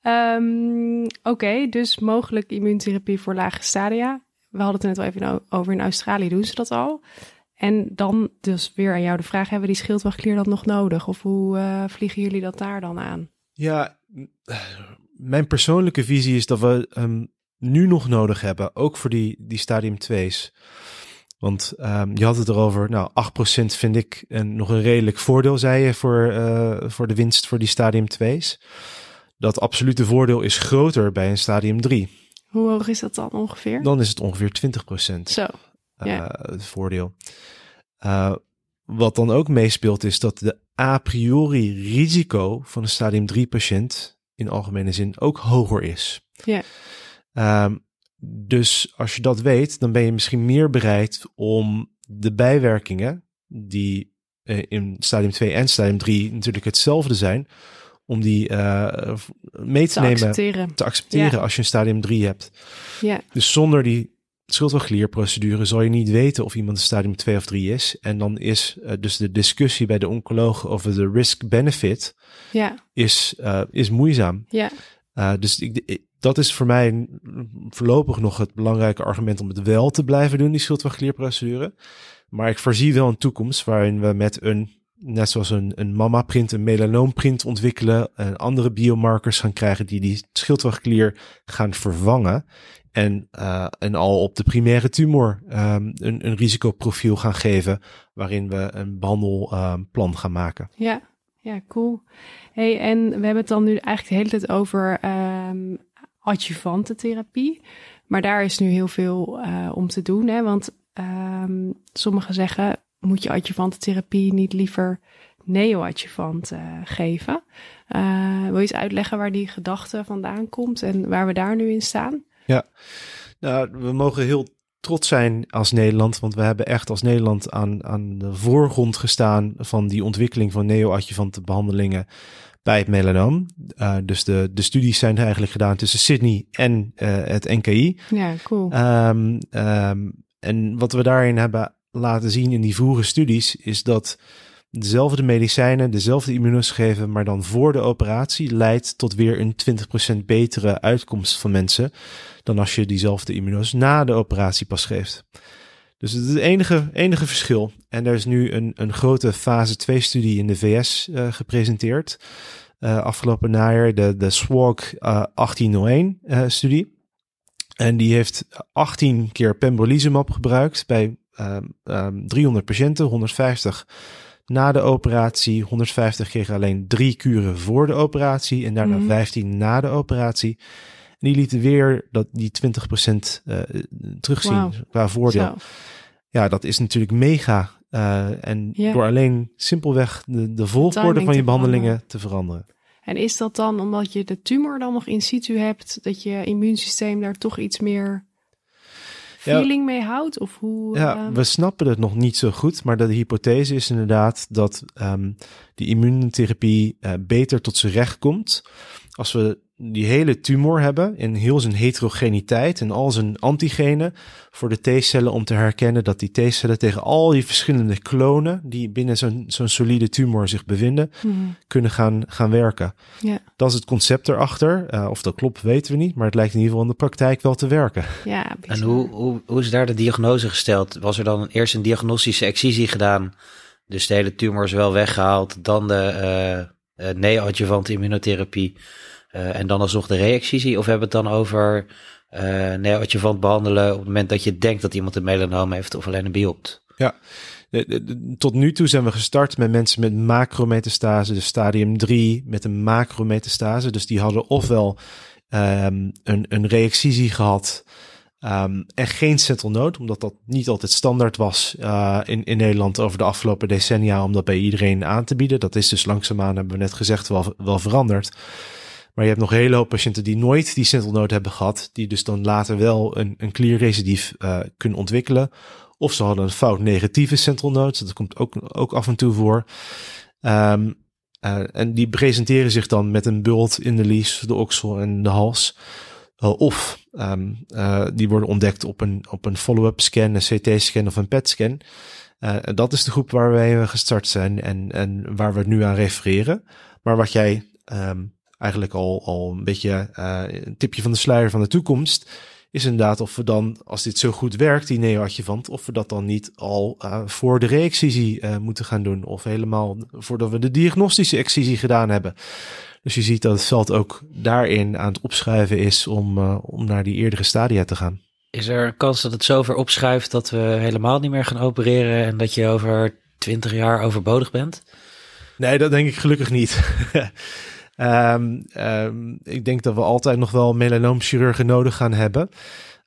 Um, Oké, dus mogelijk immuuntherapie voor lage stadia. We hadden het net al even over. In Australië doen ze dat al. En dan dus weer aan jou de vraag, hebben die schildwachtklier dan nog nodig? Of hoe uh, vliegen jullie dat daar dan aan? Ja, mijn persoonlijke visie is dat we um, nu nog nodig hebben. Ook voor die, die stadium 2's. Want um, je had het erover, nou 8% vind ik een, nog een redelijk voordeel, zei je, voor, uh, voor de winst voor die stadium 2's. Dat absolute voordeel is groter bij een stadium 3. Hoe hoog is dat dan ongeveer? Dan is het ongeveer 20% Zo, uh, het voordeel. Uh, wat dan ook meespeelt is dat de a priori risico van een stadium 3 patiënt in algemene zin ook hoger is. Ja. Um, dus als je dat weet, dan ben je misschien meer bereid om de bijwerkingen, die uh, in stadium 2 en stadium 3 natuurlijk hetzelfde zijn, om die uh, mee te, te nemen, accepteren. te accepteren Ja. als je een stadium 3 hebt. Ja, Dus zonder die schildwachtlierprocedure zal je niet weten of iemand een stadium 2 of 3 is. En dan is uh, dus de discussie bij de oncoloog over de risk-benefit ja, is, uh, is moeizaam. ja. Uh, dus ik, ik, dat is voor mij voorlopig nog het belangrijke argument om het wel te blijven doen, die schildwachtlierprocedure. Maar ik voorzie wel een toekomst waarin we met een, net zoals een, een mama-print, een melanoomprint ontwikkelen en andere biomarkers gaan krijgen die die schildwachtklier gaan vervangen. En, uh, en al op de primaire tumor um, een, een risicoprofiel gaan geven waarin we een behandelplan gaan maken. Ja, ja, cool. Hey, en we hebben het dan nu eigenlijk de hele tijd over um, adjuvante therapie. Maar daar is nu heel veel uh, om te doen. Hè? Want um, sommigen zeggen, moet je adjuvante therapie niet liever neoadjuvant uh, geven? Uh, wil je eens uitleggen waar die gedachte vandaan komt en waar we daar nu in staan? Ja, nou, we mogen heel trots zijn als Nederland, want we hebben echt als Nederland aan, aan de voorgrond gestaan van die ontwikkeling van neoadjuvante behandelingen bij het melanoom. Uh, dus de, de studies zijn eigenlijk gedaan tussen Sydney en uh, het NKI. Ja, cool. Um, um, en wat we daarin hebben laten zien in die vroege studies is dat dezelfde medicijnen, dezelfde immunos geven, maar dan voor de operatie leidt tot weer een 20% betere uitkomst van mensen dan als je diezelfde immunos na de operatie pas geeft. Dus het is het enige, enige verschil. En er is nu een, een grote fase 2 studie in de VS uh, gepresenteerd. Uh, afgelopen najaar, de, de SWOG uh, 1801 uh, studie. En die heeft 18 keer pembrolizumab gebruikt bij um, um, 300 patiënten, 150 na de operatie. 150 kregen alleen drie kuren voor de operatie en daarna Mhm. 15 na de operatie. En die lieten weer dat die 20% uh, terugzien Wauw. qua voordeel. Zo. Ja, dat is natuurlijk mega. Uh, en door alleen simpelweg de, de volgorde van je behandelingen te veranderen. En is dat dan omdat je de tumor dan nog in situ hebt, dat je immuunsysteem daar toch iets meer Ja. feeling mee houdt? Of hoe? Ja, ehm, we snappen het nog niet zo goed, maar de hypothese is inderdaad dat um, die immuuntherapie uh, beter tot zijn recht komt als we die hele tumor hebben in heel zijn heterogeniteit en al zijn antigenen voor de T-cellen om te herkennen dat die T-cellen tegen al die verschillende klonen die binnen zo'n zo'n solide tumor zich bevinden, mhm. kunnen gaan, gaan werken. Ja. Dat is het concept erachter. Uh, of dat klopt, weten we niet, maar het lijkt in ieder geval in de praktijk wel te werken. ja, En hoe, hoe, hoe is daar de diagnose gesteld? Was er dan eerst een diagnostische excisie gedaan? Dus de hele tumor is wel weggehaald, dan de uh, uh, neoadjuvante immunotherapie uh, en dan alsnog de reexcisie? Of hebben we het dan over uh, neoadjuvant behandelen op het moment dat je denkt dat iemand een melanoom heeft of alleen een biopt? Ja, tot nu toe zijn we gestart met mensen met macrometastase, dus stadium 3 met een macrometastase. Dus die hadden ofwel um, een, een gehad um, en geen central omdat dat niet altijd standaard was uh, in, in Nederland over de afgelopen decennia om dat bij iedereen aan te bieden. Dat is dus langzaamaan, hebben we net gezegd, wel, wel veranderd. Maar je hebt nog een hele hoop patiënten die nooit die central node hebben gehad, die dus dan later wel een, een clear recidief uh, kunnen ontwikkelen. Of ze hadden een fout negatieve central node, dat komt ook, ook af en toe voor. Um, uh, en die presenteren zich dan met een bult in de lies, de oksel en de hals. Uh, of uh, die worden ontdekt op een, op een follow-up scan, een CT-scan of een PET-scan. Dat is de groep waar wij gestart zijn en, en waar we nu aan refereren. Maar wat jij um, eigenlijk al, al een beetje uh, een tipje van de sluier van de toekomst, is inderdaad of we dan, als dit zo goed werkt, die neoadjuvant, of we dat dan niet al uh, voor de reexcisie uh, moeten gaan doen, of helemaal voordat we de diagnostische excisie gedaan hebben. Dus je ziet dat het veld ook daarin aan het opschuiven is om, om naar die eerdere stadia te gaan. Is er een kans dat het zover opschuift dat we helemaal niet meer gaan opereren en dat je over twintig jaar overbodig bent? Nee, dat denk ik gelukkig niet. Um, um, ik denk dat we altijd nog wel melanoomchirurgen nodig gaan hebben.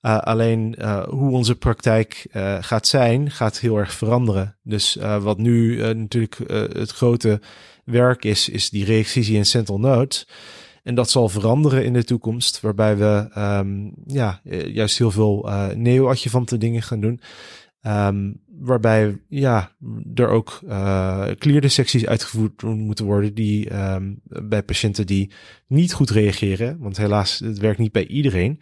Uh, alleen uh, hoe onze praktijk uh, gaat zijn, gaat heel erg veranderen. Dus wat nu natuurlijk het grote werk is, is die reexcisie en central nodes. En dat zal veranderen in de toekomst, waarbij we um, ja, juist heel veel neo-adjuvante dingen gaan doen. Um, waarbij ja, er ook uh, cleardissecties uitgevoerd moeten worden die um, bij patiënten die niet goed reageren, want helaas, het werkt niet bij iedereen.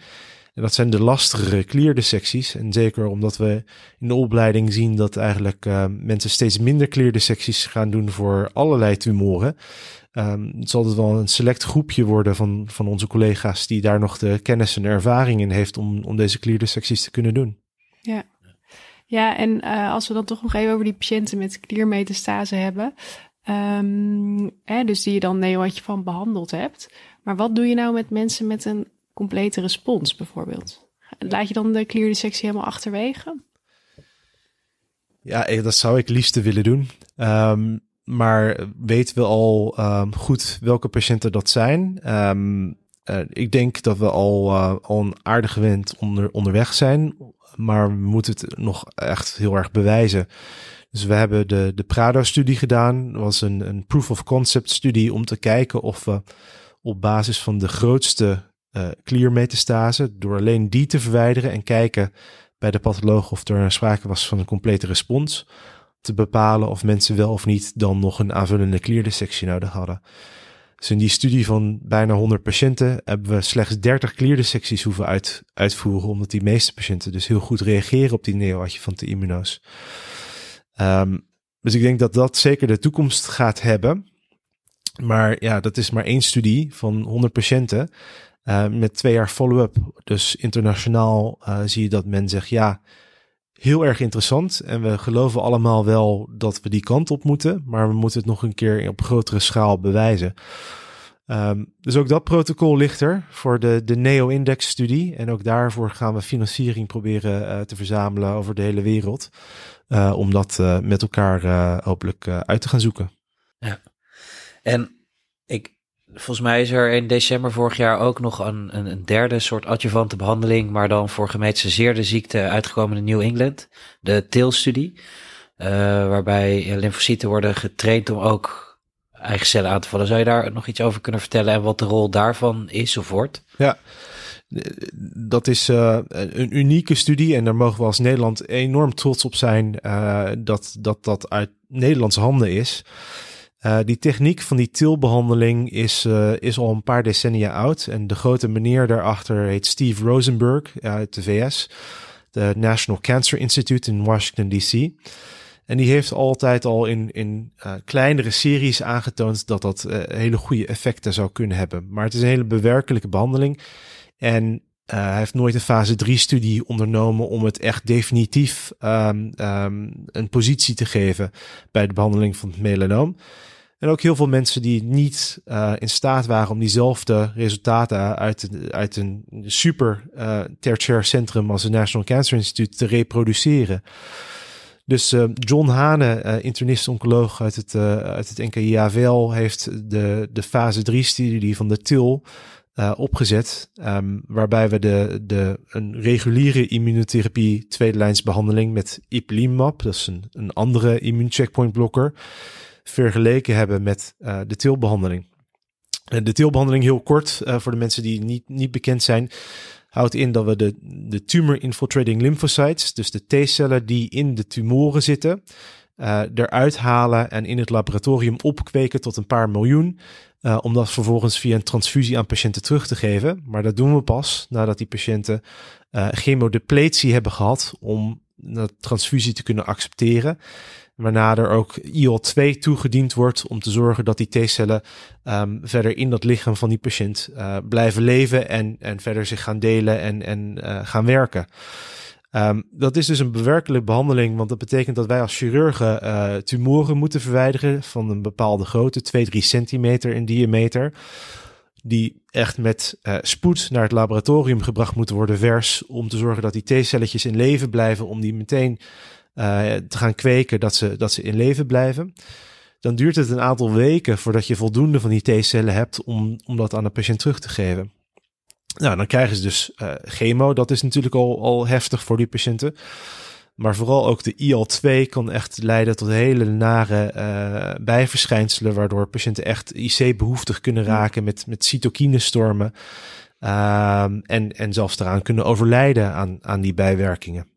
En dat zijn de lastigere cleardissecties. En zeker omdat we in de opleiding zien dat eigenlijk uh, mensen steeds minder cleardissecties gaan doen voor allerlei tumoren. Um, het zal het wel een select groepje worden van, van onze collega's die daar nog de kennis en ervaring in heeft om, om deze cleardissecties te kunnen doen. Ja. Ja, en uh, als we dan toch nog even over die patiënten met kliermetastase hebben. Um, hè, dus die je dan neoadjuvant behandeld hebt. Maar wat doe je nou met mensen met een complete respons bijvoorbeeld? Laat je dan de klierdissectie helemaal achterwege? Ja, dat zou ik liefst willen doen. Um, maar weten we al um, goed welke patiënten dat zijn? Um, ik denk dat we al, uh, al een aardige wind onder, onderweg zijn. Maar we moeten het nog echt heel erg bewijzen. Dus we hebben de, de Prado-studie gedaan. Dat was een, een proof of concept studie om te kijken of we op basis van de grootste uh, kliermetastase, door alleen die te verwijderen en kijken bij de patholoog of er sprake was van een complete respons. Te bepalen of mensen wel of niet dan nog een aanvullende klierdissectie nodig hadden. Dus in die studie van bijna 100 patiënten hebben we slechts 30 klierdissecties hoeven uit, uitvoeren, omdat die meeste patiënten dus heel goed reageren op die neoadjuvante immuno's. Um, dus ik denk dat dat zeker de toekomst gaat hebben. Maar ja, dat is maar één studie van 100 patiënten uh, met twee jaar follow-up. Dus internationaal uh, zie je dat men zegt ja, heel erg interessant. En we geloven allemaal wel dat we die kant op moeten, maar we moeten het nog een keer op grotere schaal bewijzen. Um, dus ook dat protocol ligt er voor de, de NEO-index-studie. En ook daarvoor gaan we financiering proberen uh, te verzamelen over de hele wereld. Uh, om dat uh, met elkaar hopelijk uit te gaan zoeken. Ja, en volgens mij is er in december vorig jaar ook nog een, een, een derde soort adjuvante behandeling, maar dan voor gemetiseerde ziekte uitgekomen in New England, de TIL-studie, uh, waarbij lymfocyten worden getraind om ook eigen cellen aan te vallen. Zou je daar nog iets over kunnen vertellen en wat de rol daarvan is of wordt? Ja, dat is uh, een unieke studie en daar mogen we als Nederland enorm trots op zijn uh, dat, dat dat uit Nederlandse handen is. Uh, die techniek van die tilbehandeling is, uh, is al een paar decennia oud. En de grote meneer daarachter heet Steve Rosenberg uit de VS. De National Cancer Institute in Washington DC. En die heeft altijd al in, in kleinere series aangetoond dat dat hele goede effecten zou kunnen hebben. Maar het is een hele bewerkelijke behandeling. En hij heeft nooit een fase 3 studie ondernomen om het echt definitief um, um, een positie te geven bij de behandeling van het melanoom. En ook heel veel mensen die niet uh, in staat waren om diezelfde resultaten uit, uit een super uh, tertiair centrum als het National Cancer Institute te reproduceren. Dus John Hane, internist-oncoloog uit het, uit het NKIAVL, heeft de, de fase 3-studie van de TIL opgezet. Um, waarbij we de, de, een reguliere immunotherapie tweede lijnsbehandeling met ipilimumab, dat is een, een andere immuuncheckpointblokker vergeleken hebben met uh, de tilbehandeling. De tilbehandeling, heel kort uh, voor de mensen die niet, niet bekend zijn, houdt in dat we de, de tumor infiltrating lymphocytes, dus de T-cellen die in de tumoren zitten, uh, eruit halen en in het laboratorium opkweken tot een paar miljoen. Om dat vervolgens via een transfusie aan patiënten terug te geven. Maar dat doen we pas nadat die patiënten uh, chemodepletie hebben gehad om de transfusie te kunnen accepteren. Waarna er ook IL-2 toegediend wordt om te zorgen dat die T-cellen um, verder in dat lichaam van die patiënt uh, blijven leven en, en verder zich gaan delen en, en uh, gaan werken. Um, dat is dus een bewerkelijke behandeling, want dat betekent dat wij als chirurgen uh, tumoren moeten verwijderen van een bepaalde grootte, 2, 3 centimeter in diameter. Die echt met spoed naar het laboratorium gebracht moeten worden vers. Om te zorgen dat die T-celletjes in leven blijven. Om die meteen te gaan kweken dat ze, dat ze in leven blijven. Dan duurt het een aantal weken voordat je voldoende van die T-cellen hebt om, om dat aan de patiënt terug te geven. Nou, dan krijgen ze dus uh, chemo. Dat is natuurlijk al, al heftig voor die patiënten. Maar vooral ook de IL-2 kan echt leiden tot hele nare uh, bijverschijnselen, waardoor patiënten echt IC-behoeftig kunnen raken met, met cytokinestormen. Uh, en, en zelfs eraan kunnen overlijden aan, aan die bijwerkingen.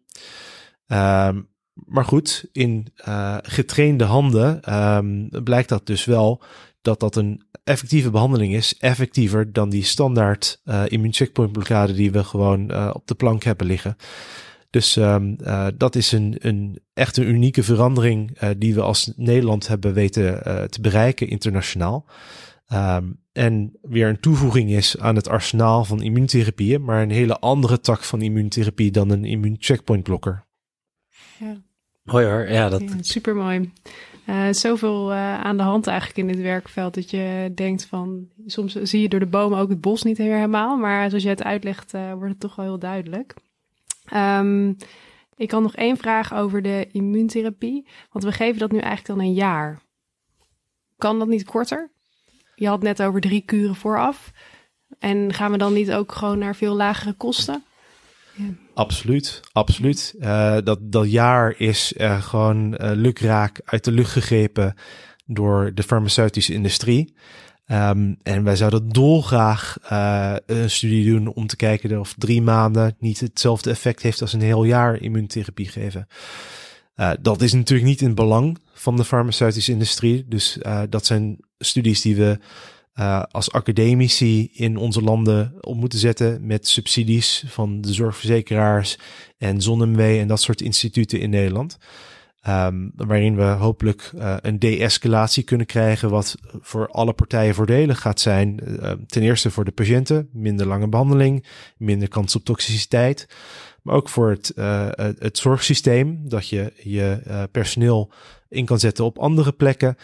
Uh, maar goed, in uh, getrainde handen um, blijkt dat dus wel dat dat een effectieve behandeling is. Effectiever dan die standaard uh, immuuncheckpointblokkade die we gewoon uh, op de plank hebben liggen. Dus uh, dat is een, een echt een unieke verandering die we als Nederland hebben weten te bereiken internationaal. Um, en weer een toevoeging is aan het arsenaal van immuuntherapieën, maar een hele andere tak van immuuntherapie dan een immuuncheckpointblokker. Ja. Mooi hoor, ja. Dat... Ja, super mooi. Uh, zoveel uh, aan de hand eigenlijk in dit werkveld dat je denkt van, soms zie je door de bomen ook het bos niet helemaal, maar zoals je het uitlegt, uh, wordt het toch wel heel duidelijk. Um, ik had nog één vraag over de immuuntherapie, want we geven dat nu eigenlijk dan een jaar. Kan dat niet korter? Je had net over drie kuren vooraf. En gaan we dan niet ook gewoon naar veel lagere kosten? Ja. Absoluut, absoluut. Uh, dat, dat jaar is uh, gewoon uh, lukraak uit de lucht gegrepen door de farmaceutische industrie. Um, en wij zouden dolgraag een studie doen om te kijken of drie maanden niet hetzelfde effect heeft als een heel jaar immunotherapie geven. Dat is natuurlijk niet in belang van de farmaceutische industrie. Dus dat zijn studies die we uh, als academici in onze landen op moeten zetten met subsidies van de zorgverzekeraars en ZonMW en dat soort instituten in Nederland. Um, waarin we hopelijk uh, een de-escalatie kunnen krijgen, wat voor alle partijen voordelig gaat zijn. Uh, ten eerste voor de patiënten, minder lange behandeling, minder kans op toxiciteit. Maar ook voor het, het zorgsysteem, dat je je personeel in kan zetten op andere plekken.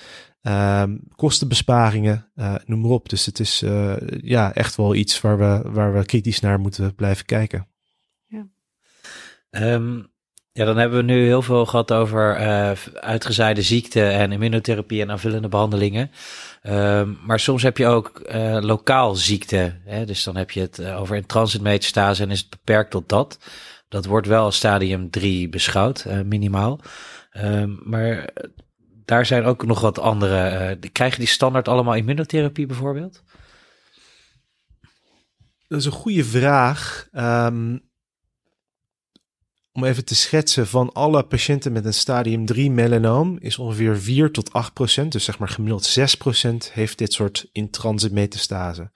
Um, kostenbesparingen, noem maar op. Dus het is ja, echt wel iets waar we, waar we kritisch naar moeten blijven kijken. Ja. Um, ja, dan hebben we nu heel veel gehad over uh, uitgezaaide ziekte en immunotherapie en aanvullende behandelingen. Uh, maar soms heb je ook uh, lokaal ziekte. Hè? Dus dan heb je het eh, over in transitmetastase en is het beperkt tot dat. Dat wordt wel als stadium 3 beschouwd, minimaal. Ehm, maar daar zijn ook nog wat andere. krijgen die standaard allemaal immunotherapie bijvoorbeeld? Dat is een goede vraag. Um, om even te schetsen, van alle patiënten met een stadium 3 melanoom is ongeveer 4 tot 8 procent, dus zeg maar gemiddeld 6 procent, heeft dit soort intransit metastase.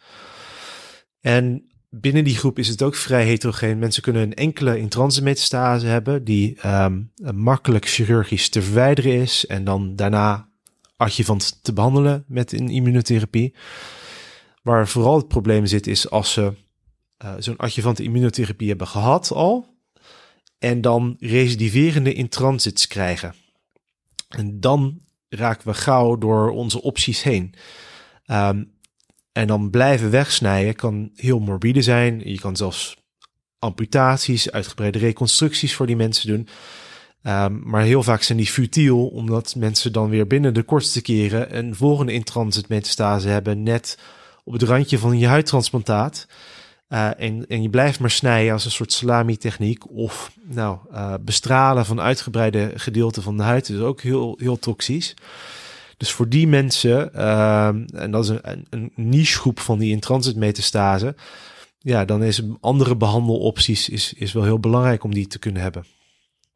En binnen die groep is het ook vrij heterogeen. Mensen kunnen een enkele intransit metastase hebben die um, makkelijk chirurgisch te verwijderen is en dan daarna adjuvant te behandelen met een immunotherapie. Waar vooral het probleem zit is als ze uh, zo'n adjuvante immunotherapie hebben gehad al, en dan recidiverende intransits krijgen. En dan raken we gauw door onze opties heen. Um, en dan blijven wegsnijden kan heel morbide zijn. Je kan zelfs amputaties, uitgebreide reconstructies voor die mensen doen. Um, maar heel vaak zijn die futiel, omdat mensen dan weer binnen de kortste keren een volgende intransit metastase hebben, net op het randje van je huidtransplantaat. Uh, en, en je blijft maar snijden als een soort salami-techniek. Of nou, uh, bestralen van uitgebreide gedeelten van de huid is ook heel, heel toxisch. Dus voor die mensen, uh, en dat is een, een niche groep van die in-transit metastase, ja, dan is andere behandelopties is, is wel heel belangrijk om die te kunnen hebben.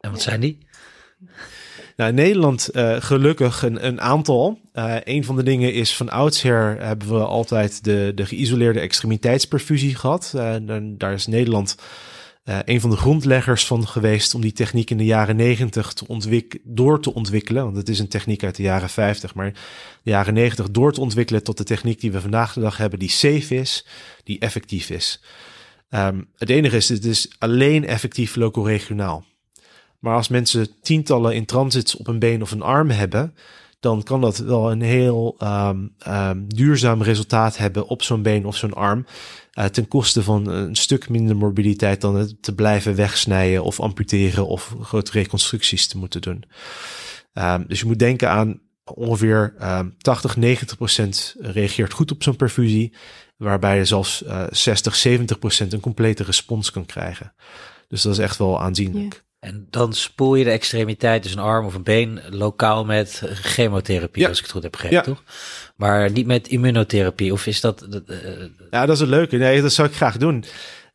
En wat zijn die? Nou, in Nederland uh, gelukkig een, een aantal. Uh, een van de dingen is van oudsher hebben we altijd de, de geïsoleerde extremiteitsperfusie gehad. Uh, daar is Nederland een van de grondleggers van geweest om die techniek in de jaren negentig te ontwik door te ontwikkelen. Want het is een techniek uit de jaren 50, maar de jaren negentig door te ontwikkelen tot de techniek die we vandaag de dag hebben, die safe is, die effectief is. Um, het enige is, het is alleen effectief loco-regionaal. Maar als mensen tientallen in transits op een been of een arm hebben, dan kan dat wel een heel um, um, duurzaam resultaat hebben op zo'n been of zo'n arm. Uh, ten koste van een stuk minder mobiliteit dan het te blijven wegsnijden of amputeren of grote reconstructies te moeten doen. Um, dus je moet denken aan ongeveer 80, 90 procent reageert goed op zo'n perfusie, waarbij je zelfs uh, 60, 70 procent een complete respons kan krijgen. Dus dat is echt wel aanzienlijk. En dan spoel je de extremiteit, dus een arm of een been, lokaal met chemotherapie, als ik het goed heb begrepen, toch? Maar niet met immunotherapie, of is dat... Uh... Ja, dat is het leuke. Nee, dat zou ik graag doen.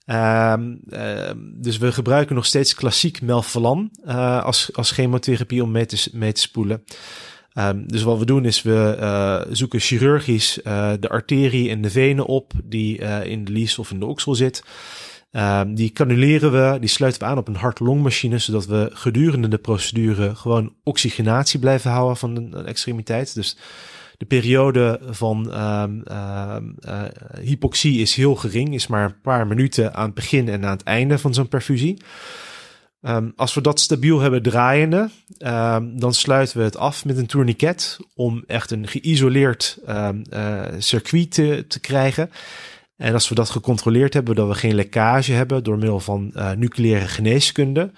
Uh, uh, dus we gebruiken nog steeds klassiek melphalan uh, als, als chemotherapie om mee te, mee te spoelen. Um, dus wat we doen is we zoeken chirurgisch de arterie en de venen op die in de lies of in de oksel zit. Um, die canuleren we, die sluiten we aan op een hart-longmachine, zodat we gedurende de procedure gewoon oxygenatie blijven houden van een extremiteit. Dus de periode van um, uh, uh, hypoxie is heel gering, is maar een paar minuten aan het begin en aan het einde van zo'n perfusie. Um, als we dat stabiel hebben draaiende, dan sluiten we het af met een tourniquet om echt een geïsoleerd uh, circuit te, krijgen. En als we dat gecontroleerd hebben, dat we geen lekkage hebben door middel van uh, nucleaire geneeskunde.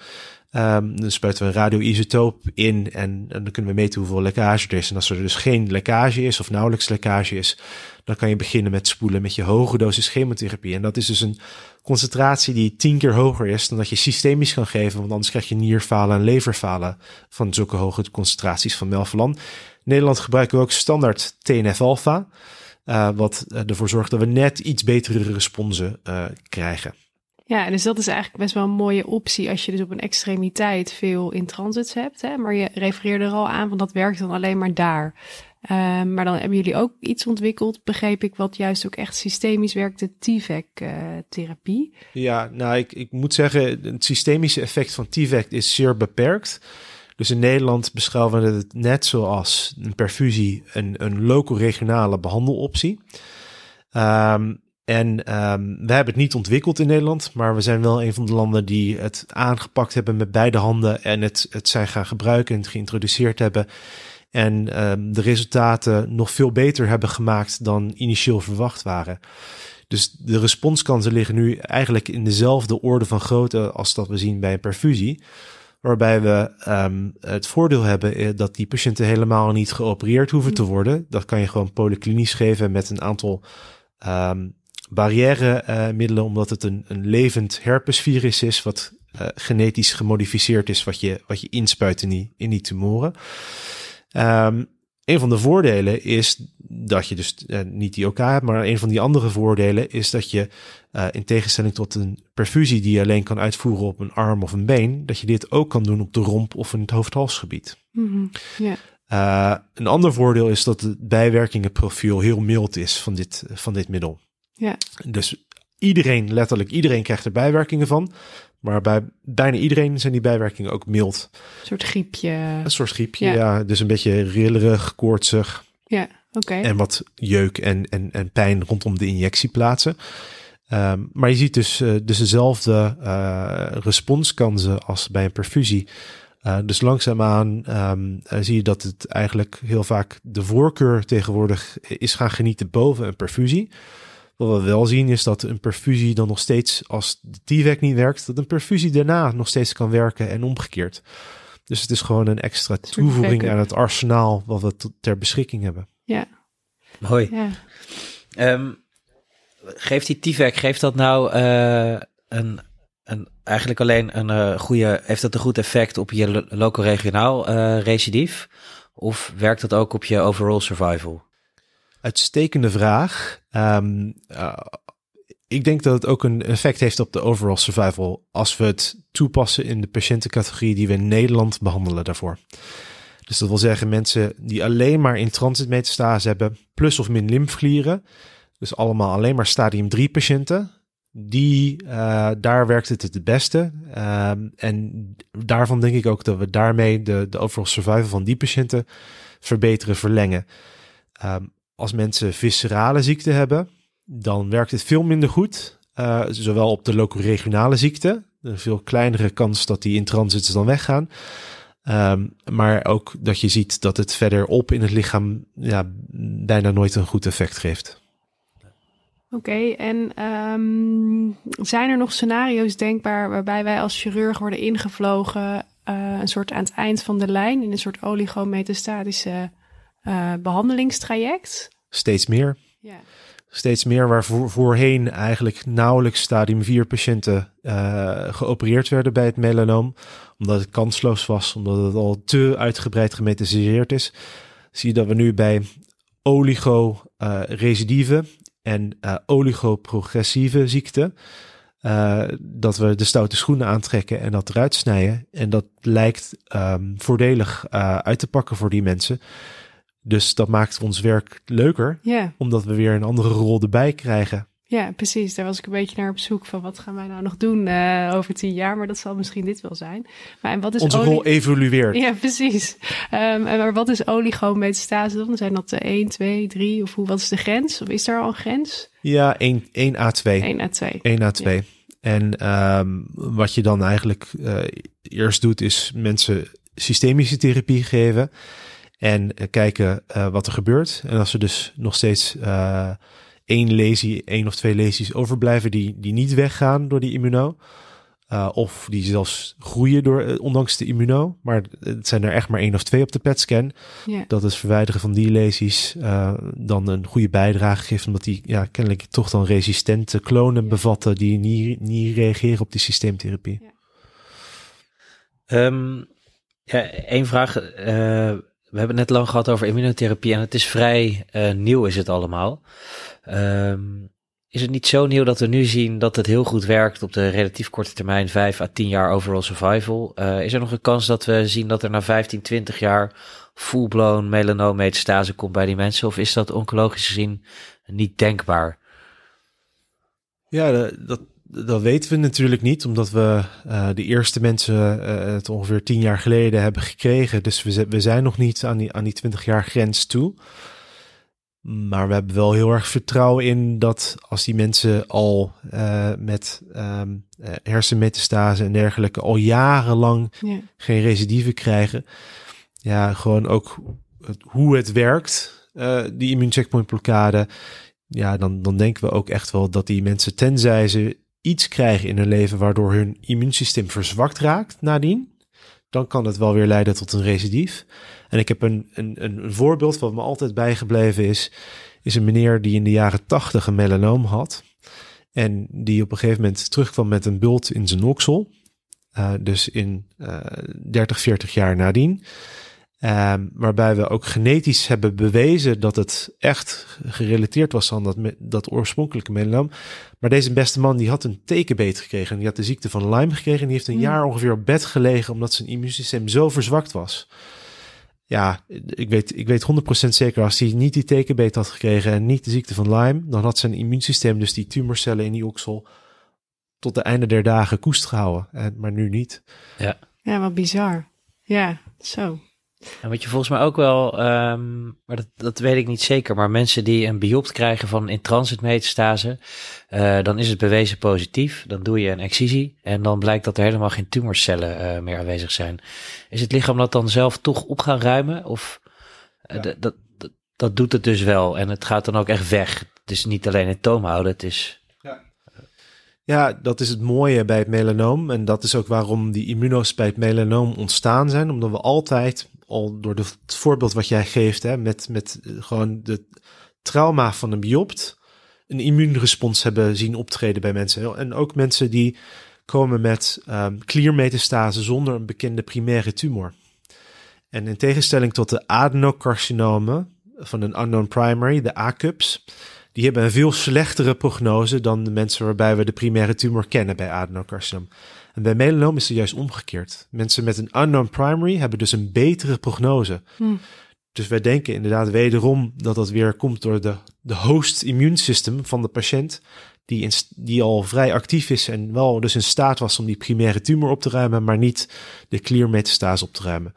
Um, dan spuiten we een radioisotoop in en, dan kunnen we meten hoeveel lekkage er is. En als er dus geen lekkage is of nauwelijks lekkage is, dan kan je beginnen met spoelen met je hoge dosis chemotherapie. En dat is dus een concentratie die tien keer hoger is dan dat je systemisch kan geven, want anders krijg je nierfalen en leverfalen van zulke hoge concentraties van melphalan. Nederland gebruiken we ook standaard TNF-alpha. Uh, wat ervoor zorgt dat we net iets betere responsen uh, krijgen. Ja, dus dat is eigenlijk best wel een mooie optie als je dus op een extremiteit veel in transits hebt. Hè? Maar je refereerde er al aan, want dat werkt dan alleen maar daar. Uh, maar dan hebben jullie ook iets ontwikkeld, begreep ik, wat juist ook echt systemisch werkt, de TVEC-therapie. ja, nou, ik, ik moet zeggen, het systemische effect van TVEC is zeer beperkt. Dus in Nederland beschouwen we het net zoals een perfusie een, een loco-regionale behandeloptie. Um, en um, we hebben het niet ontwikkeld in Nederland, maar we zijn wel een van de landen die het aangepakt hebben met beide handen en het, het zijn gaan gebruiken en het geïntroduceerd hebben. En um, de resultaten nog veel beter hebben gemaakt dan initieel verwacht waren. Dus de responskansen liggen nu eigenlijk in dezelfde orde van grootte als dat we zien bij een perfusie. Waarbij we um, het voordeel hebben eh, dat die patiënten helemaal niet geopereerd hoeven te worden. Dat kan je gewoon polyklinisch geven met een aantal um, barrièremiddelen, omdat het een, een levend herpesvirus is, wat uh, genetisch gemodificeerd is, wat je, wat je inspuit in die, in die tumoren. Um, een van de voordelen is dat je dus uh, niet die OK hebt, maar een van die andere voordelen is dat je uh, in tegenstelling tot een perfusie die je alleen kan uitvoeren op een arm of een been, dat je dit ook kan doen op de romp of in het hoofdhalsgebied. Mm -hmm. yeah. uh, een ander voordeel is dat het bijwerkingenprofiel heel mild is van dit, van dit middel. Ja. Dus iedereen, letterlijk iedereen krijgt er bijwerkingen van. Maar bij bijna iedereen zijn die bijwerkingen ook mild. Een soort griepje. Een soort griepje, ja. ja dus een beetje rillerig, koortsig. Ja, oké. Okay. En wat jeuk en, en, en pijn rondom de injectieplaatsen. Um, maar je ziet dus, uh, dus dezelfde uh, responskansen als bij een perfusie. Uh, dus langzaamaan um, zie je dat het eigenlijk heel vaak de voorkeur tegenwoordig is gaan genieten boven een perfusie. Wat we wel zien is dat een perfusie dan nog steeds, als de TVEC niet werkt, dat een perfusie daarna nog steeds kan werken en omgekeerd. Dus het is gewoon een extra toevoeging aan het arsenaal wat we ter beschikking hebben. Ja. Mooi. Ja. Um, geeft die TVEC, geeft dat nou uh, een, een, eigenlijk alleen een uh, goede, heeft dat een goed effect op je loco-regionaal uh, recidief? Of werkt dat ook op je overall survival? Uitstekende vraag. Um, uh, ik denk dat het ook een effect heeft op de overall survival als we het toepassen in de patiëntencategorie die we in Nederland behandelen daarvoor. Dus dat wil zeggen mensen die alleen maar in transitmetastase hebben, plus of min lymfklieren, dus allemaal alleen maar stadium 3 patiënten, die, uh, daar werkt het het beste. Um, en daarvan denk ik ook dat we daarmee de, de overall survival van die patiënten verbeteren, verlengen. Um, als mensen viscerale ziekte hebben, dan werkt het veel minder goed. Uh, zowel op de loco-regionale ziekte, een veel kleinere kans dat die in transit dan weggaan. Um, maar ook dat je ziet dat het verderop in het lichaam ja, bijna nooit een goed effect geeft. Oké, en um, zijn er nog scenario's denkbaar waarbij wij als chirurg worden ingevlogen, uh, een soort aan het eind van de lijn, in een soort oligometastatische uh, behandelingstraject? Steeds meer. Ja. Steeds meer waar voor, voorheen eigenlijk nauwelijks stadium 4 patiënten uh, geopereerd werden bij het melanoom. Omdat het kansloos was, omdat het al te uitgebreid gemetastaseerd is. Zie je dat we nu bij oligo-recidieve uh, en oligoprogressieve ziekte. Uh, dat we de stoute schoenen aantrekken en dat eruit snijden. En dat lijkt um, voordelig uh, uit te pakken voor die mensen. Dus dat maakt ons werk leuker, yeah. omdat we weer een andere rol erbij krijgen. Ja, precies. Daar was ik een beetje naar op zoek van wat gaan wij nou nog doen uh, over tien jaar, maar dat zal misschien dit wel zijn. Maar en wat is Onze rol evolueert. Ja, precis. Um, en maar wat is oligometastase dan? Zijn dat 1, 2, 3 of hoe, wat is de grens? Of is daar al een grens? Ja, 1, 1 A2. 1 A2. 1 A2. Ja. En um, wat je dan eigenlijk uh, eerst doet, is mensen systemische therapie geven. En uh, kijken uh, wat er gebeurt. En als er dus nog steeds uh, één lesie, één of twee lesies overblijven die, die niet weggaan door die immuno. Uh, of die zelfs groeien door, uh, ondanks de immuno. Maar het zijn er echt maar één of twee op de PET-scan. Yeah. Dat het verwijderen van die lesies uh, dan een goede bijdrage geeft. Omdat die ja, kennelijk toch dan resistente klonen yeah. bevatten die niet, niet reageren op die systeemtherapie. Yeah. Um, ja, één vraag we hebben net lang gehad over immunotherapie en het is vrij uh, nieuw is het allemaal. Um, is het niet zo nieuw dat we nu zien dat het heel goed werkt op de relatief korte termijn, 5 à 10 jaar overall survival? Uh, is er nog een kans dat we zien dat er na 15, 20 jaar full-blown melanoommetastase komt bij die mensen? Of is dat oncologisch gezien niet denkbaar? Ja, dat, dat weten we natuurlijk niet, omdat we uh, de eerste mensen uh, het ongeveer tien jaar geleden hebben gekregen. Dus we, we zijn nog niet aan die, aan die 20 jaar grens toe. Maar we hebben wel heel erg vertrouwen in dat als die mensen al uh, met um, hersenmetastase en dergelijke al jarenlang ja. geen recidive krijgen, ja, gewoon ook het, hoe het werkt, die immuuncheckpoint blokkade, ja, dan, dan denken we ook echt wel dat die mensen, tenzij ze iets krijgen in hun leven waardoor hun immuunsysteem verzwakt raakt nadien, dan kan het wel weer leiden tot een recidief. En ik heb een, een, een voorbeeld wat me altijd bijgebleven is, is een meneer die in de jaren tachtig een melanoom had. En die op een gegeven moment terugkwam met een bult in zijn oksel. Uh, dus in uh, 30, 40 jaar nadien. Um, waarbij we ook genetisch hebben bewezen dat het echt gerelateerd was aan dat, dat oorspronkelijke melanoom. Maar deze beste man die had een tekenbeet gekregen. Die had de ziekte van Lyme gekregen. En die heeft een jaar ongeveer op bed gelegen omdat zijn immuunsysteem zo verzwakt was. Ja, ik weet, ik weet 100% zeker als hij niet die tekenbeet had gekregen en niet de ziekte van Lyme, dan had zijn immuunsysteem dus die tumorcellen in die oksel tot de einde der dagen koest gehouden. En, maar nu niet. Ja. ja, wat bizar. Ja, zo. En wat je volgens mij ook wel, um, maar dat, dat weet ik niet zeker, maar mensen die een biopt krijgen van in transit metastase, uh, dan is het bewezen positief. Dan doe je een excisie en dan blijkt dat er helemaal geen tumorcellen uh, meer aanwezig zijn. Is het lichaam dat dan zelf toch op gaan ruimen? Of uh, ja. dat, dat, dat doet het dus wel en het gaat dan ook echt weg. Het is niet alleen in toom houden, het is ja, dat is het mooie bij het melanoom. En dat is ook waarom die immunos bij het melanoom ontstaan zijn. Omdat we altijd, al door het voorbeeld wat jij geeft, hè, met, met gewoon de trauma van een biopt, een immuunrespons hebben zien optreden bij mensen. En ook mensen die komen met um, kliermetastase zonder een bekende primaire tumor. En in tegenstelling tot de adenocarcinomen van een unknown primary, de ACUPS, die hebben een veel slechtere prognose dan de mensen waarbij we de primaire tumor kennen bij adenocarcinoom. En bij melanoom is het juist omgekeerd. Mensen met een unknown primary hebben dus een betere prognose. Hmm. Dus wij denken inderdaad wederom dat dat weer komt door de, de host immuunsystem van de patiënt, die, in, die al vrij actief is en wel dus in staat was om die primaire tumor op te ruimen, maar niet de clear metastase op te ruimen.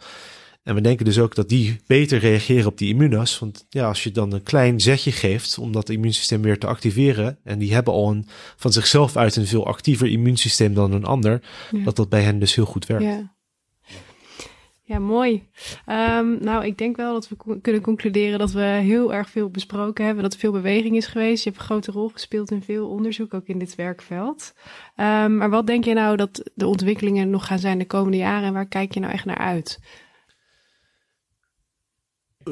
En we denken dus ook dat die beter reageren op die immunos. Want ja, als je dan een klein zetje geeft om dat immuunsysteem weer te activeren. En die hebben al een, van zichzelf uit een veel actiever immuunsysteem dan een ander. Dat dat bij hen dus heel goed werkt. Ja. Ja, mooi. Um, nou, ik denk wel dat we kunnen concluderen dat we heel erg veel besproken hebben, dat er veel beweging is geweest. Je hebt een grote rol gespeeld in veel onderzoek, ook in dit werkveld. Um, maar wat denk je nou dat de ontwikkelingen nog gaan zijn de komende jaren en waar kijk je nou echt naar uit?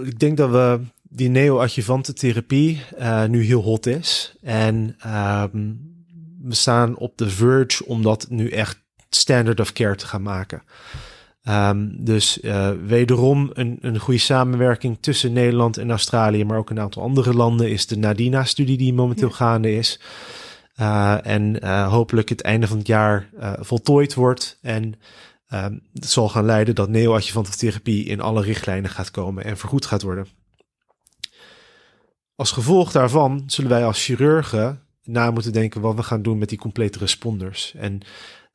Ik denk dat we die neoadjuvante therapie uh, nu heel hot is. En um, we staan op de verge om dat nu echt standard of care te gaan maken. Um, dus uh, wederom een, een goede samenwerking tussen Nederland en Australië, maar ook een aantal andere landen, is de Nadina-studie die momenteel ja. gaande is. Uh, en hopelijk het einde van het jaar voltooid wordt. En Um, zal gaan leiden dat neoadjuvante in alle richtlijnen gaat komen en vergoed gaat worden. Als gevolg daarvan zullen wij als chirurgen na moeten denken wat we gaan doen met die complete responders. En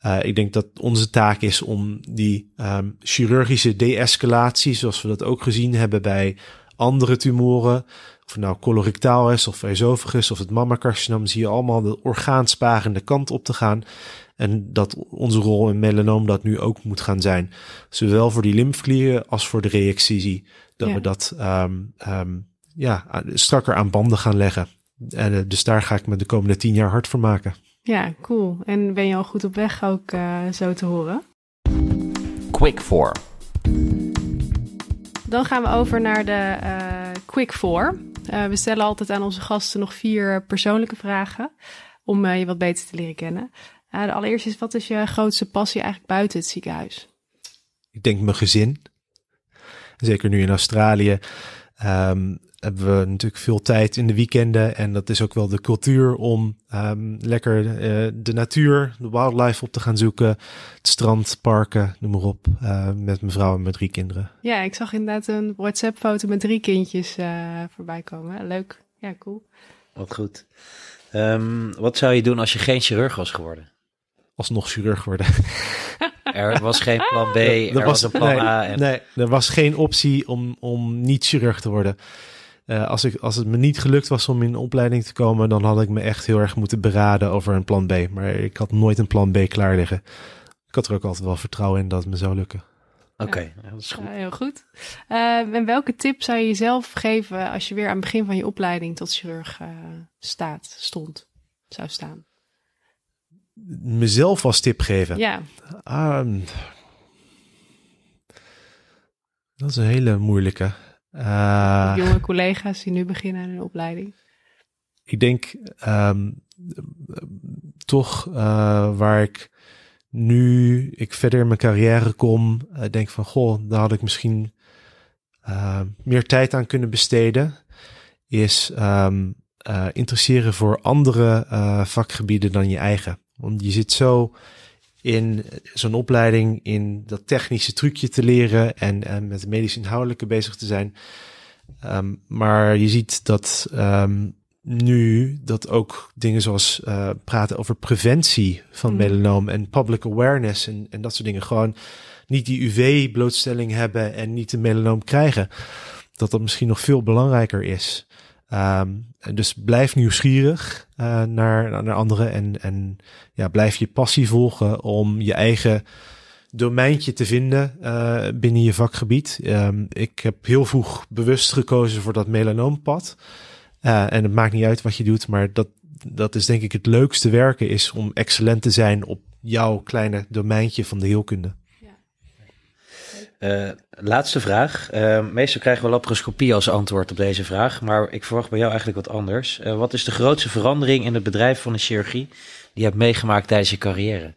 uh, ik denk dat onze taak is om die um, chirurgische de-escalatie, zoals we dat ook gezien hebben bij andere tumoren, of nou colorectaal is of esophagus of het mammacarcinoom, zie je allemaal de orgaansparende kant op te gaan. En dat onze rol in melanoom dat nu ook moet gaan zijn. Zowel voor die lymfklieren als voor de reexcisie. Dat ja. we dat um, um, ja, strakker aan banden gaan leggen. En, uh, dus daar ga ik me de komende tien jaar hard voor maken. Ja, cool. En ben je al goed op weg ook uh, zo te horen? Quick 4. Dan gaan we over naar de uh, Quick 4. we stellen altijd aan onze gasten nog vier persoonlijke vragen om je wat beter te leren kennen. Uh, de allereerste is, wat is je grootste passie eigenlijk buiten het ziekenhuis? Ik denk mijn gezin. Zeker nu in Australië. Ehm, hebben we natuurlijk veel tijd in de weekenden. En dat is ook wel de cultuur om um, lekker uh, de natuur, de wildlife op te gaan zoeken. Het strand, parken, noem maar op. Uh, met mijn vrouw en mijn drie kinderen. Ja, ik zag inderdaad een WhatsApp-foto met drie kindjes uh, voorbij komen. Leuk. Ja, cool. Wat goed. Um, wat zou je doen als je geen chirurg was geworden? Alsnog chirurg worden. er was geen plan B, er, er was, een plan nee, A. En... Nee, er was geen optie om, om niet chirurg te worden. Uh, als, ik, als het me niet gelukt was om in opleiding te komen, dan had ik me echt heel erg moeten beraden over een plan B. Maar ik had nooit een plan B klaar liggen. Ik had er ook altijd wel vertrouwen in dat het me zou lukken. Oké, okay, ja. dat is goed. Ja, heel goed. Uh, en welke tip zou je jezelf geven als je weer aan het begin van je opleiding tot chirurg uh, staat, stond, zou staan? Mezelf als tip geven? Ja. Um, dat is een hele moeilijke. Uh, jonge collega's die nu beginnen aan hun opleiding? Ik denk um, toch uh, waar ik nu ik verder in mijn carrière kom, uh, denk van goh, daar had ik misschien meer tijd aan kunnen besteden. Is um, interesseren voor andere vakgebieden dan je eigen. Want je zit zo in zo'n opleiding in dat technische trucje te leren en, en met medisch inhoudelijke bezig te zijn. Um, maar je ziet dat um, nu dat ook dingen zoals uh, praten over preventie van mm. melanoom en public awareness en, en dat soort dingen gewoon niet die UV-blootstelling hebben en niet de melanoom krijgen. Dat dat misschien nog veel belangrijker is. Um, dus blijf nieuwsgierig uh, naar, naar anderen en, en ja, blijf je passie volgen om je eigen domeintje te vinden uh, binnen je vakgebied. Um, ik heb heel vroeg bewust gekozen voor dat melanoompad. En het maakt niet uit wat je doet, maar dat, dat is denk ik het leukste werken is om excellent te zijn op jouw kleine domeintje van de heelkunde. Uh, laatste vraag. Uh, meestal krijgen we laparoscopie als antwoord op deze vraag, maar ik verwacht bij jou eigenlijk wat anders. Uh, wat is de grootste verandering in het bedrijf van de chirurgie die je hebt meegemaakt tijdens je carrière?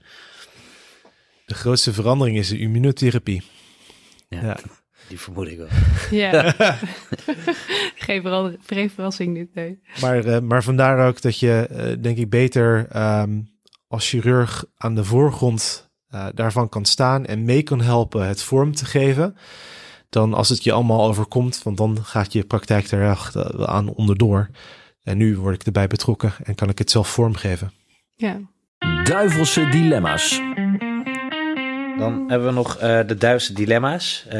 De grootste verandering is de immunotherapie. Ja, ja. die vermoed ik wel. Ja, geen, verandering, geen verrassing dit, nee. Maar, maar vandaar ook dat je, denk ik, beter um, als chirurg aan de voorgrond uh, daarvan kan staan en mee kan helpen het vorm te geven, dan als het je allemaal overkomt, want dan gaat je praktijk er echt aan onderdoor. En nu word ik erbij betrokken en kan ik het zelf vormgeven. Ja. Duivelse dilemma's. Dan hebben we nog uh, de duivelse dilemma's. Uh,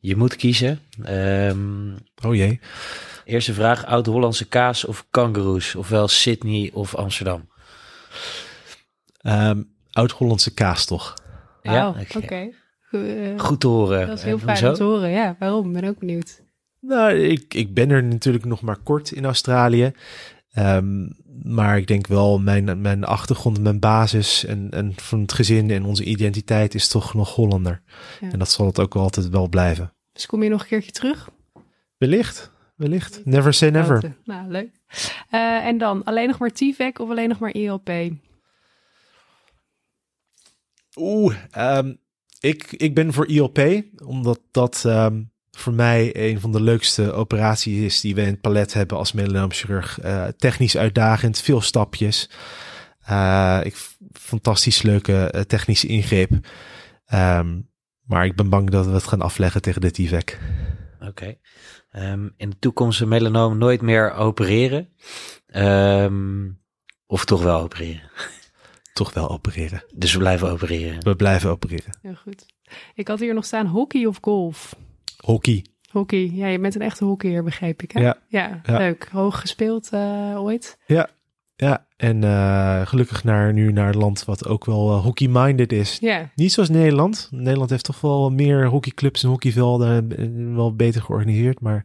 je moet kiezen. Um, oh jee. Eerste vraag: Oud-Hollandse kaas of kangaroes? Ofwel Sydney of Amsterdam? Um, Oud-Hollandse kaas, toch? Ja, oh, oké. Okay. Uh, Goed te horen. Dat is heel fijn om te horen, ja. Waarom? Ik ben ook benieuwd. Nou, ik, ik ben er natuurlijk nog maar kort in Australië. Um, maar ik denk wel, mijn, mijn achtergrond, mijn basis en, en van het gezin en onze identiteit is toch nog Hollander. Ja. En dat zal het ook altijd wel blijven. Dus kom je nog een keertje terug? Wellicht, wellicht. Never say never. Nou, leuk. Uh, en dan alleen nog maar TVAC of alleen nog maar ELP? Oeh, um, ik, ik ben voor ILP, omdat dat um, voor mij een van de leukste operaties is die we in het palet hebben als melanoomchirurg. Uh, technisch uitdagend, veel stapjes. Uh, ik, fantastisch leuke uh, technische ingreep. Um, maar ik ben bang dat we het gaan afleggen tegen de TVEC. Oké. In de toekomst een melanoom nooit meer opereren? Of toch wel opereren? toch wel opereren. Dus we blijven opereren. We blijven opereren. Heel goed. Ik had hier nog staan hockey of golf? Hockey. Hockey. Ja, je bent een echte hockeyer, begreep ik. Hè? Ja. ja. leuk. Hoog gespeeld uh, ooit? Ja. Ja, en uh, gelukkig naar, nu naar het land wat ook wel uh, hockey-minded is. Ja. Niet zoals Nederland. Nederland heeft toch wel meer hockeyclubs en hockeyvelden wel beter georganiseerd, maar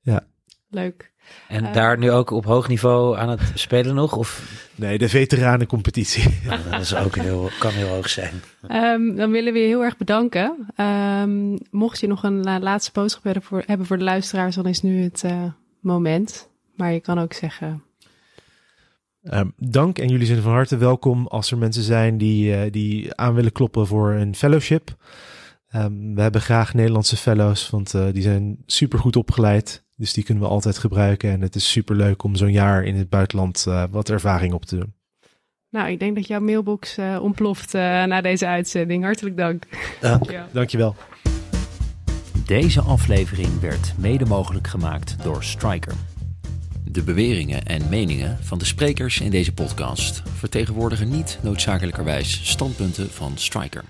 ja. Leuk. En uh, daar nu ook op hoog niveau aan het spelen nog? Of? Nee, de veteranencompetitie. Ja, dat is ook heel, kan heel hoog zijn. Um, dan willen we je heel erg bedanken. Um, mocht je nog een laatste boodschap voor, hebben voor de luisteraars, dan is nu het uh, moment. Maar je kan ook zeggen... Um, dank en jullie zijn van harte welkom als er mensen zijn die, die aan willen kloppen voor een fellowship. Ehm, we hebben graag Nederlandse fellows, want uh, die zijn super goed opgeleid. Dus die kunnen we altijd gebruiken. En het is super leuk om zo'n jaar in het buitenland uh, wat ervaring op te doen. Nou, ik denk dat jouw mailbox uh, ontploft na deze uitzending. Hartelijk dank. Dank. Ja. Dankjewel. Deze aflevering werd mede mogelijk gemaakt door Striker. De beweringen en meningen van de sprekers in deze podcast vertegenwoordigen niet noodzakelijkerwijs standpunten van Striker.